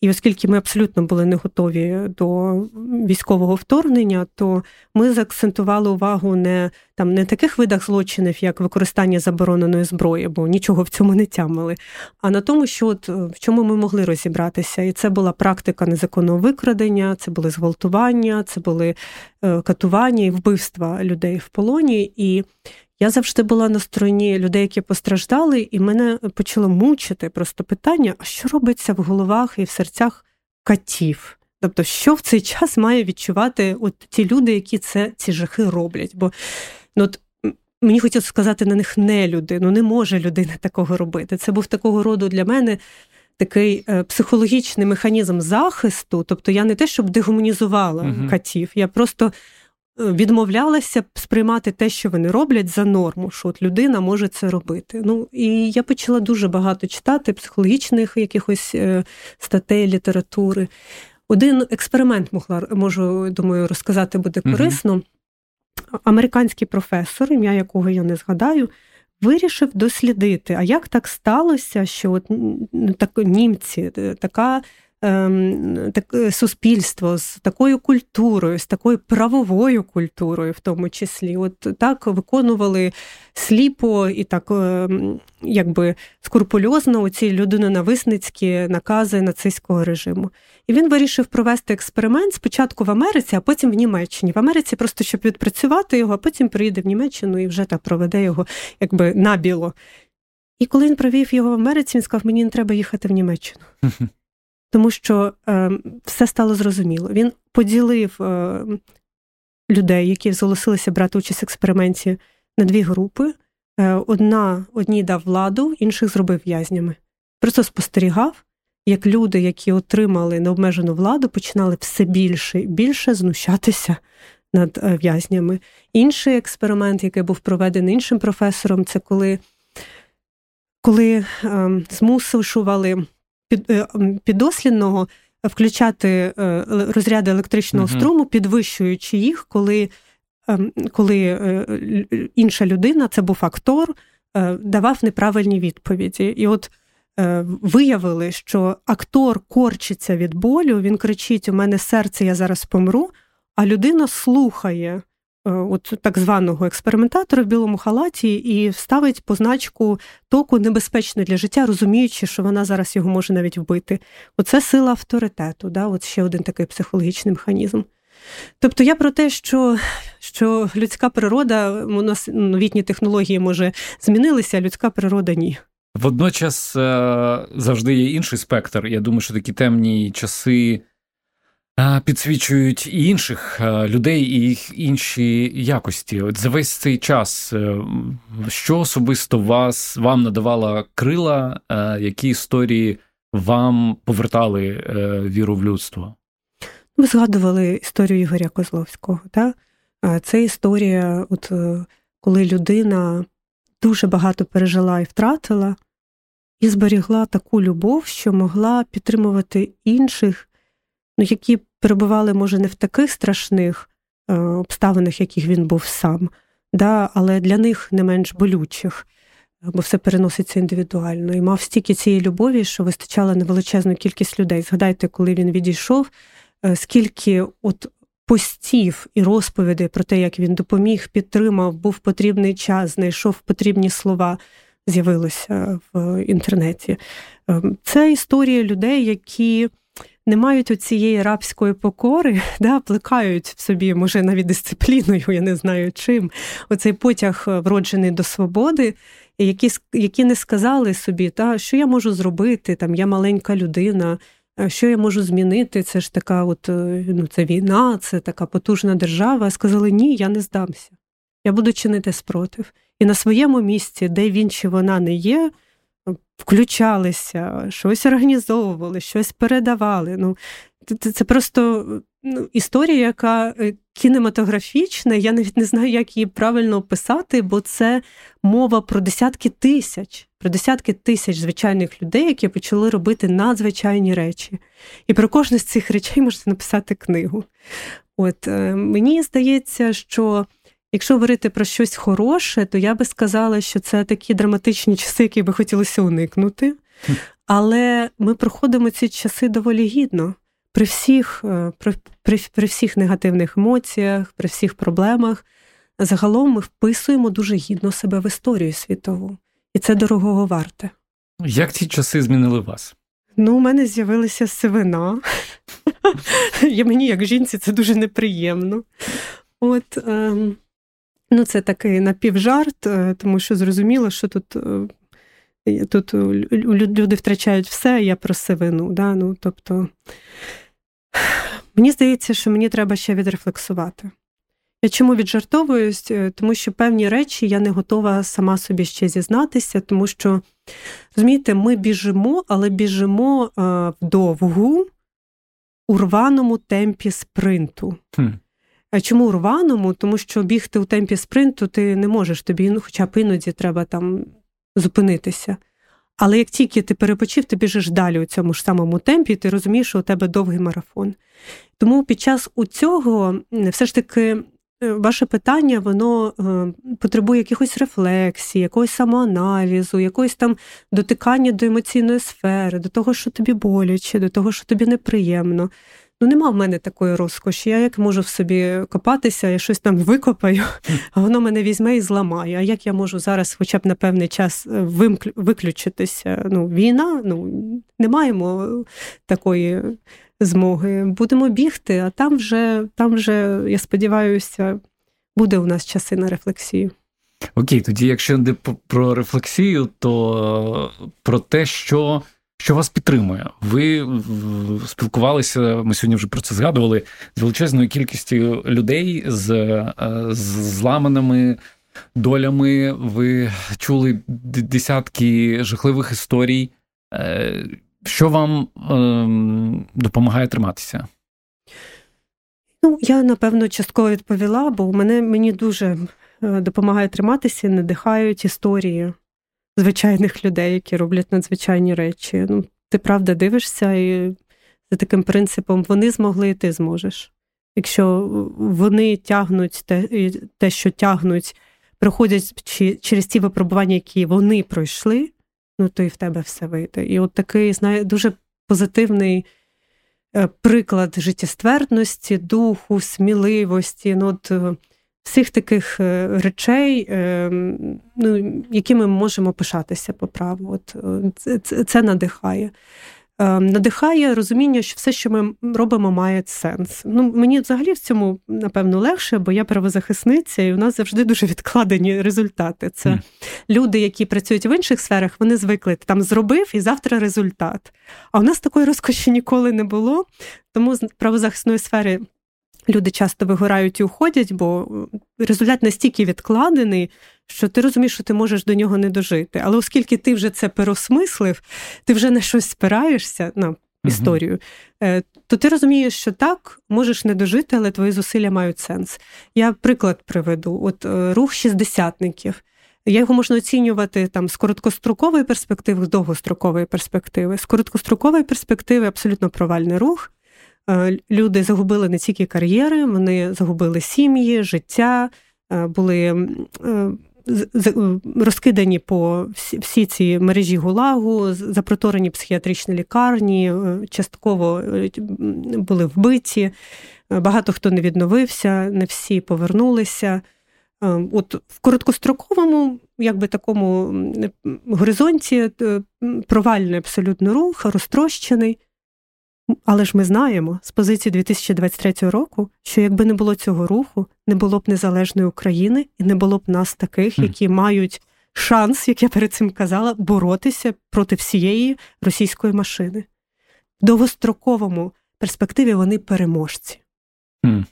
І оскільки ми абсолютно були не готові до військового вторгнення, то ми заакцентували увагу не там не таких видах злочинів, як використання забороненої зброї, бо нічого в цьому не тямили, а на тому, що от в чому ми могли розібратися. І це була практика незаконного викрадення, це були зґвалтування, це були е, катування і вбивства людей в полоні. І я завжди була на стороні людей, які постраждали, і мене почало мучити просто питання: а що робиться в головах і в серцях катів? Тобто, що в цей час має відчувати от ті люди, які це ці жахи роблять? Бо ну, от, мені хотілося сказати на них не люди, ну не може людина такого робити. Це був такого роду для мене. Такий е, психологічний механізм захисту, тобто я не те, щоб дегуманізувала uh-huh. катів, я просто відмовлялася сприймати те, що вони роблять, за норму, що от людина може це робити. Ну і я почала дуже багато читати психологічних якихось е, статей, літератури. Один експеримент могла можу, думаю, розказати буде корисно. Угу. Американський професор, ім'я якого я не згадаю, вирішив дослідити, а як так сталося, що от так німці, е, така так, е, суспільство з такою культурою, з такою правовою культурою, в тому числі, от так виконували сліпо і так ем, якби скрупульозно оці людинонависницькі накази нацистського режиму. І він вирішив провести експеримент спочатку в Америці, а потім в Німеччині. В Америці просто щоб відпрацювати його, а потім приїде в Німеччину і вже так проведе його якби набіло. І коли він провів його в Америці, він сказав: мені не треба їхати в Німеччину тому що е, все стало зрозуміло. Він поділив е, людей, які зголосилися брати участь в експерименті, на дві групи. Е, одна одній дав владу, інших зробив в'язнями. Просто спостерігав, як люди, які отримали необмежену владу, починали все більше і більше знущатися над е, в'язнями. Інший експеримент, який був проведений іншим професором, це коли коли е, змусували під, е, підослідного включати е, розряди електричного uh струму, підвищуючи їх, коли ем, коли е, інша людина, це був актор, давав неправильні відповіді. І от виявили, що актор корчиться від болю, він кричить: У мене серце, я зараз помру, а людина слухає Е, от так званого експериментатора в білому халаті і ставить позначку току небезпечно для життя, розуміючи, що вона зараз його може навіть вбити. Оце сила авторитету, да? от ще один такий психологічний механізм. Тобто я про те, що що людська природа, у нас новітні технології, може, змінилися, а людська природа ні. Водночас е, завжди є інший спектр. Я думаю, що такі темні часи підсвічують і інших людей, і їх інші якості. От за весь цей час, е, що особисто вас вам надавала крила, які історії вам повертали е, віру в людство? Ми згадували історію Ігоря Козловського. Так? Це історія, от е, коли людина дуже багато пережила і втратила, і зберігла таку любов, що могла підтримувати інших, ну, які перебували, може, не в таких страшних е, обставинах, яких він був сам, да, але для них не менш болючих, бо все переноситься індивідуально. І мав стільки цієї любові, що вистачало на величезну кількість людей. Згадайте, коли він відійшов, е, скільки от постів і розповідей про те, як він допоміг, підтримав, був потрібний час, знайшов потрібні слова, з'явилося в інтернеті. Ем, це історія людей, які не мають цієї рабської покори, да, плекають в собі, може, навіть дисципліною, я не знаю чим, оцей потяг вроджений до свободи, які які не сказали собі, та, що я можу зробити, там, я маленька людина. Що я можу змінити? Це ж така, от е, ну, це війна, це така потужна держава. Сказали, ні, я не здамся. Я буду чинити спротив. І на своєму місці, де він чи вона не є, включалися, щось організовували, щось передавали. Ну, Це просто ну, історія, яка е, кінематографічна. Я навіть не знаю, як її правильно описати, бо це мова про десятки тисяч, про десятки тисяч звичайних людей, які почали робити надзвичайні речі. І про кожну з цих речей можете написати книгу. От е, мені здається, що. Якщо говорити про щось хороше, то я би сказала, що це такі драматичні часи, які би хотілося уникнути. Але ми проходимо ці часи доволі гідно. При всіх, е, при, при, при всіх негативних емоціях, при всіх проблемах. Загалом ми вписуємо дуже гідно себе в історію світову, і це дорогого варте. Як ці часи змінили вас? Ну, у мене з'явилася сивина. Мені, як жінці, це дуже неприємно. От, ем, Ну, це такий напівжарт, е, тому що зрозуміло, що тут е, тут люди втрачають все, я про сивину. Да? Ну, тобто, Мені здається, що мені треба ще відрефлексувати. Я чому віджартовуюсь? Е, тому що певні речі я не готова сама собі ще зізнатися, тому що, розумієте, ми біжимо, але біжимо вдовгу у рваному темпі спринту. Хм. Чому рваному? Тому що бігти у темпі спринту ти не можеш, тобі ну, хоча б іноді треба там зупинитися. Але як тільки ти перепочив, ти біжиш далі у цьому ж самому темпі, і ти розумієш, що у тебе довгий марафон. Тому під час у цього все ж таки е, ваше питання воно е, потребує якихось рефлексій, якогось самоаналізу, якогось там дотикання до емоційної сфери, до того, що тобі боляче, до того, що тобі неприємно. Ну, нема в мене такої розкоші. Я як можу в собі копатися, я щось там викопаю, а воно мене візьме і зламає. А як я можу зараз, хоча б на певний час, е, виключитися? Ну, війна, ну не маємо такої змоги. Будемо бігти, а там вже, там вже, я сподіваюся, буде у нас часи на рефлексію. Окей, тоді, якщо не про рефлексію, то про те, що що вас підтримує. Ви спілкувалися, ми сьогодні вже про це згадували з величезною кількістю людей з, е, з зламаними долями. Ви чули десятки жахливих історій. Е, що вам ем, допомагає триматися? Ну, я напевно частково відповіла, бо мене мені дуже е, допомагає триматися, надихають історії звичайних людей, які роблять надзвичайні речі. Ну, Ти правда дивишся, і за таким принципом вони змогли, і ти зможеш. Якщо вони тягнуть те, те що тягнуть, проходять через ті випробування, які вони пройшли, ну то і в тебе все вийде. І от такий, знає, дуже позитивний е, приклад життєствердності, духу, сміливості. Ну, от е, всіх таких е, речей, е, ну, якими ми можемо пишатися по праву. От е, це, це, це надихає. Надихає розуміння, що все, що ми робимо, має сенс. Ну, Мені взагалі в цьому, напевно, легше, бо я правозахисниця, і у нас завжди дуже відкладені результати. Це mm. люди, які працюють в інших сферах, вони звикли там зробив і завтра результат. А у нас такої розкоші ніколи не було. Тому з правозахисної сфери Люди часто вигорають і уходять, бо результат настільки відкладений, що ти розумієш, що ти можеш до нього не дожити. Але оскільки ти вже це переосмислив, ти вже на щось спираєшся на історію, uh то ти розумієш, що так, можеш не дожити, але твої зусилля мають сенс. Я приклад приведу: от е, рух шістдесятників. його можна оцінювати там з короткострокової перспективи, з довгострокової перспективи. З короткострокової перспективи абсолютно провальний рух. Е, люди загубили не тільки кар'єри, вони загубили сім'ї, життя, е, були розкидані по всі ці мережі гулагу, запроторені психіатричні лікарні, частково були вбиті. Багато хто не відновився, не всі повернулися. От в короткостроковому, якби такому горизонті е, провальний абсолютно рух, розтрощений. Але ж ми знаємо з позиції 2023 року, що якби не було цього руху, не було б незалежної України і не було б нас таких, які мають шанс, як я перед цим казала, боротися проти всієї російської машини. В довгостроковому перспективі вони переможці.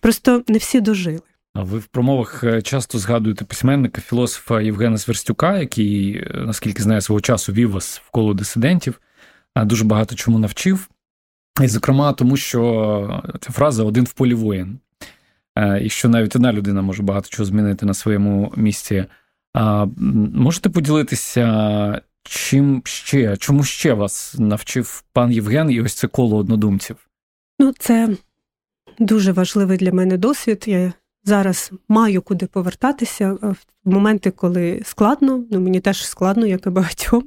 Просто не всі дожили. А ви в промовах е, часто згадуєте письменника, філософа Євгена Сверстюка, який, е, наскільки знаю, свого часу вів вас в коло дисидентів, дуже багато чому навчив. І, зокрема, тому що ця фраза один в полі воїн. Е, і що навіть одна людина може багато чого змінити на своєму місці. А Можете поділитися, чим ще, чому ще вас навчив пан Євген і ось це коло однодумців? Ну, це дуже важливий для мене досвід. Я зараз маю куди повертатися в моменти, коли складно. Ну мені теж складно, як і багатьом.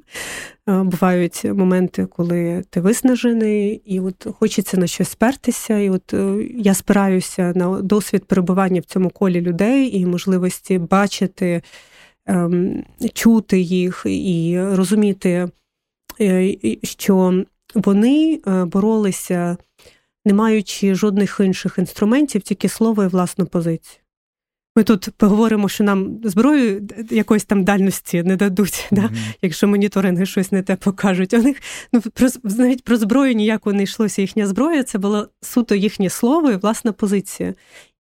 Бувають моменти, коли ти виснажений, і от хочеться на щось спертися. І от е, я спираюся на досвід перебування в цьому колі людей і можливості бачити, ем, чути їх і розуміти, е, що вони е, боролися не маючи жодних інших інструментів, тільки слово і власну позицію. Ми тут поговоримо, що нам зброю якоїсь там дальності не дадуть, mm-hmm. да? якщо моніторинги щось не те покажуть. У них ну про навіть про зброю ніяко не йшлося їхня зброя, це було суто їхнє слово і власна позиція.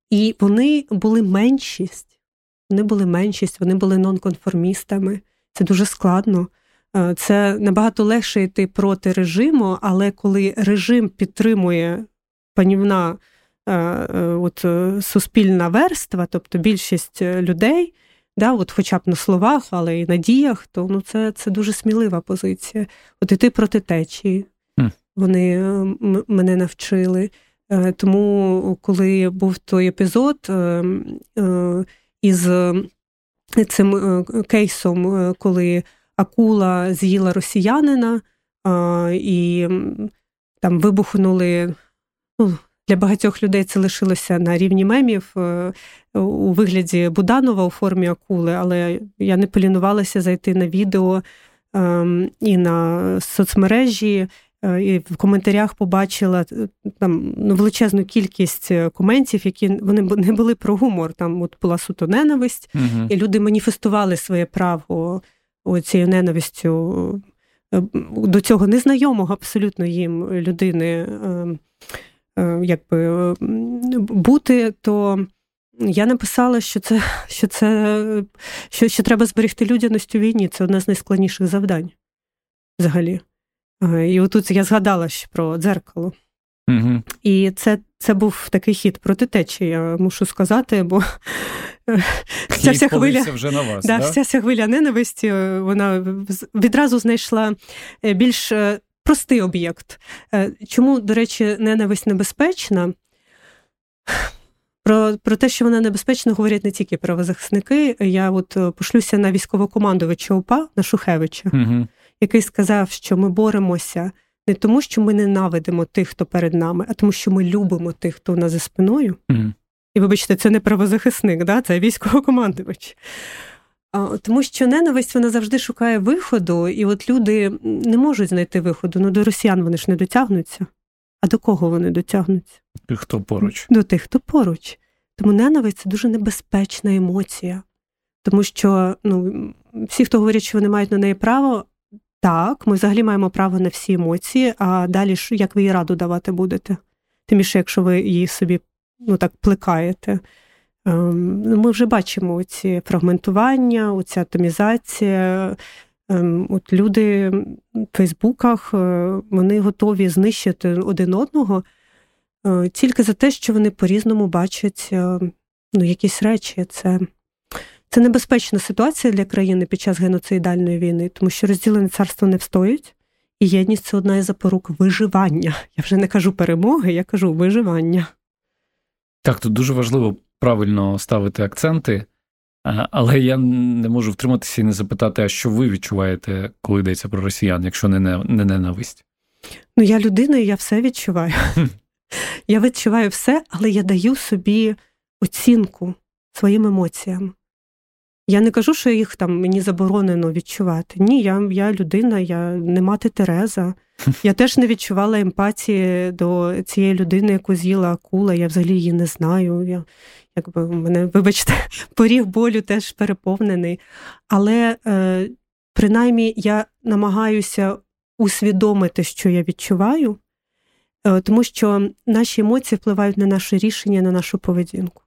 І вони були меншість. Вони були меншість, вони були нонконформістами. Це дуже складно. Е, це набагато легше йти проти режиму, але коли режим підтримує панівна е, е, от, е, суспільна верства, тобто більшість людей, да, от хоча б на словах, але і на діях, то ну, це це дуже смілива позиція. От іти проти течії. Вони мене навчили. Тому, коли був той епізод із цим кейсом, коли акула з'їла росіянина, і там вибухнули ну, для багатьох людей це лишилося на рівні мемів е, у вигляді Буданова у формі акули, але я не полінувалася зайти на відео ем, і на соцмережі. Е, і в коментарях побачила е, там ну, величезну кількість коментів, які вони не були про гумор. Там от була суто ненависть, угу. і люди маніфестували своє право цією ненавистю до цього незнайомого абсолютно їм людини. Е, якби бути, то я написала, що це що це що, що треба зберегти людяність у війні. Це одне з найскладніших завдань взагалі. Е, і отут я згадала ще про дзеркало. Угу. І це це був такий хід проти течії, я мушу сказати, бо ця вся хвиля вже на вас, да, да? вся вся хвиля ненависті, вона відразу знайшла більш простий об'єкт. Е, чому, до речі, ненависть небезпечна? Про про те, що вона небезпечна, говорять не тільки правозахисники. Я от е, пошлюся на військовокомандувача УПА на Шухевича, угу. який сказав, що ми боремося не тому, що ми ненавидимо тих, хто перед нами, а тому, що ми любимо тих, хто у нас за спиною. Угу. І вибачте, це не правозахисник, да? це військовокомандувач. Тому що ненависть вона завжди шукає виходу, і от люди не можуть знайти виходу. Ну до росіян вони ж не дотягнуться. А до кого вони дотягнуться? Тих, хто поруч. До тих, хто поруч. Тому ненависть це дуже небезпечна емоція. Тому що ну, всі, хто говорять, що вони мають на неї право, так, ми взагалі маємо право на всі емоції, а далі ж як ви їй раду давати будете? Тим більше, якщо ви її собі ну, так плекаєте. Ем, ну, ми вже бачимо ці фрагментування, оця атомізація. Ем, от Люди в Фейсбуках е, вони готові знищити один одного е, тільки за те, що вони по-різному бачать е, ну, якісь речі. Це Це небезпечна ситуація для країни під час геноцидальної війни, тому що розділене царство не встоїть, і єдність це одна із запорук виживання. Я вже не кажу перемоги, я кажу виживання. Так, тут дуже важливо правильно ставити акценти, але я не можу втриматися і не запитати, а що ви відчуваєте, коли йдеться про росіян, якщо не не ненависть? Ну, я людина, і я все відчуваю. Я відчуваю все, але я даю собі оцінку своїм емоціям. Я не кажу, що їх там мені заборонено відчувати. Ні, я я людина, я не мати Тереза. Я теж не відчувала емпатії до цієї людини, яку з'їла акула. Я взагалі її не знаю. Я, якби мене, вибачте, поріг болю теж переповнений. Але е, принаймні я намагаюся усвідомити, що я відчуваю, е, тому що наші емоції впливають на наше рішення, на нашу поведінку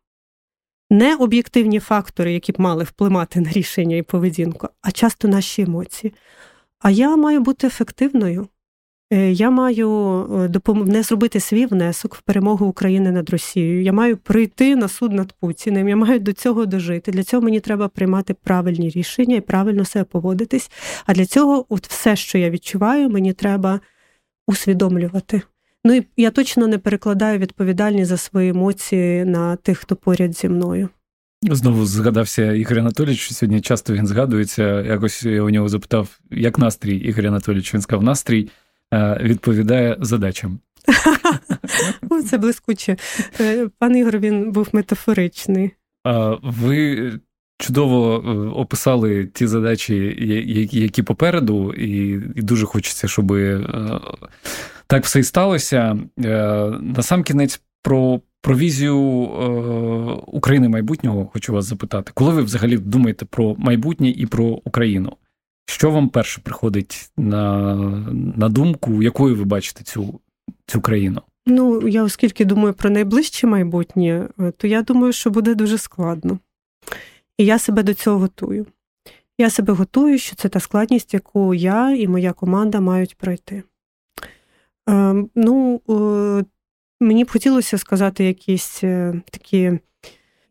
не об'єктивні фактори, які б мали впливати на рішення і поведінку, а часто наші емоції. А я маю бути ефективною. Е, я маю е, не зробити свій внесок в перемогу України над Росією. Я маю прийти на суд над Путіним. Я маю до цього дожити. Для цього мені треба приймати правильні рішення і правильно себе поводитись. А для цього, от все, що я відчуваю, мені треба усвідомлювати. Ну і я точно не перекладаю відповідальність за свої емоції на тих, хто поряд зі мною. Знову згадався Ігор Анатолійович. Сьогодні часто він згадується. Якось я у нього запитав, як настрій Ігор Анатолійович. Він сказав, настрій відповідає задачам. Це блискуче. Е, пан Ігор він був метафоричний. Ви чудово е, описали ті задачі, які попереду, і дуже хочеться, щоб так все і сталося. Е, насамкінець про про візію е, України майбутнього хочу вас запитати. Коли ви взагалі думаєте про майбутнє і про Україну? Що вам перше приходить на на думку, якою ви бачите цю, цю країну? Ну, я оскільки думаю про найближче майбутнє, е, то я думаю, що буде дуже складно. І я себе до цього готую. Я себе готую, що це та складність, яку я і моя команда мають пройти. Ем, ну, мені б хотілося сказати якісь е, такі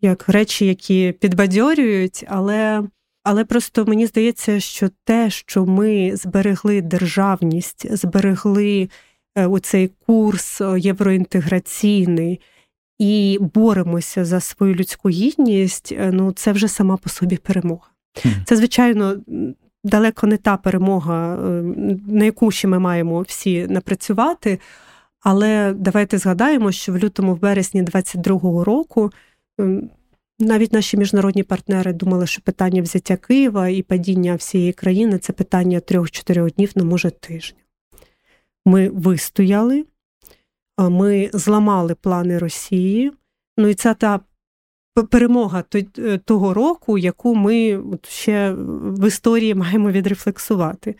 як речі, які підбадьорюють, але але просто мені здається, що те, що ми зберегли державність, зберегли е, оцей курс євроінтеграційний і боремося за свою людську гідність, е, ну це вже сама по собі перемога. Це, звичайно, далеко не та перемога, е, на яку ще ми маємо всі напрацювати. Але давайте згадаємо, що в лютому, в березні 22-го року навіть наші міжнародні партнери думали, що питання взяття Києва і падіння всієї країни це питання трьох-чотирьох днів, не може тижня. Ми вистояли, ми зламали плани Росії. Ну і це та перемога е, того року, яку ми ще в історії маємо відрефлексувати.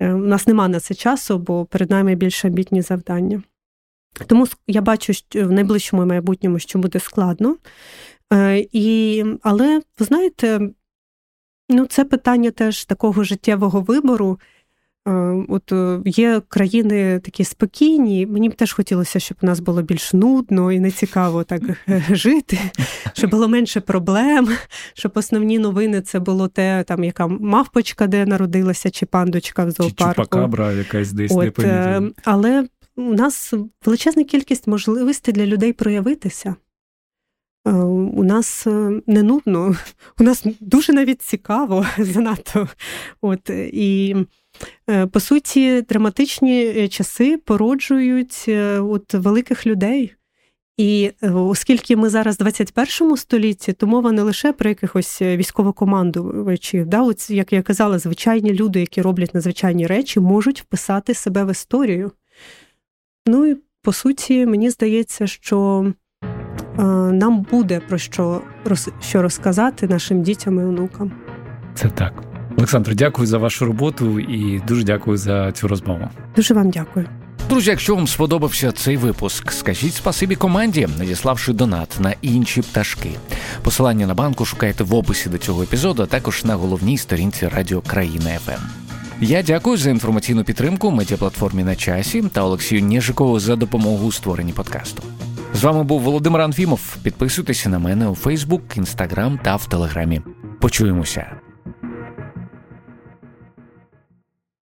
Е, у нас нема на це часу, бо перед нами більш амбітні завдання. Тому я бачу що в найближчому майбутньому, що буде складно. Е, і, Але, ви знаєте, ну, це питання теж такого життєвого вибору. От е, є країни такі спокійні. Мені б теж хотілося, щоб у нас було більш нудно і нецікаво так е, жити, щоб було менше проблем, щоб основні новини це було те, там яка мавпочка, де народилася, чи пандочка в зоопарку. Чи чупакабра якась десь От, не е, Але у нас величезна кількість можливостей для людей проявитися. У нас не нудно, у нас дуже навіть цікаво занадто. От, і Е, по суті, драматичні е, часи породжують е, от великих людей. І оскільки ми зараз в 21 столітті, то мова не лише про якихось військовокомандувачів, да, от, як я казала, звичайні люди, які роблять надзвичайні речі, можуть вписати себе в історію. Ну і по суті, мені здається, що е, нам буде про що, що розказати нашим дітям і онукам. Це так. Олександр, дякую за вашу роботу і дуже дякую за цю розмову. Дуже вам дякую. Друзі, якщо вам сподобався цей випуск, скажіть спасибі команді, надіславши донат на інші пташки. Посилання на банку шукайте в описі до цього епізоду, а також на головній сторінці Радіо Країна ФМ. Я дякую за інформаційну підтримку медіаплатформі на часі та Олексію Ніжикову за допомогу у створенні подкасту. З вами був Володимир Анфімов. Підписуйтеся на мене у Фейсбук, Інстаграм та в Телеграмі. Почуємося.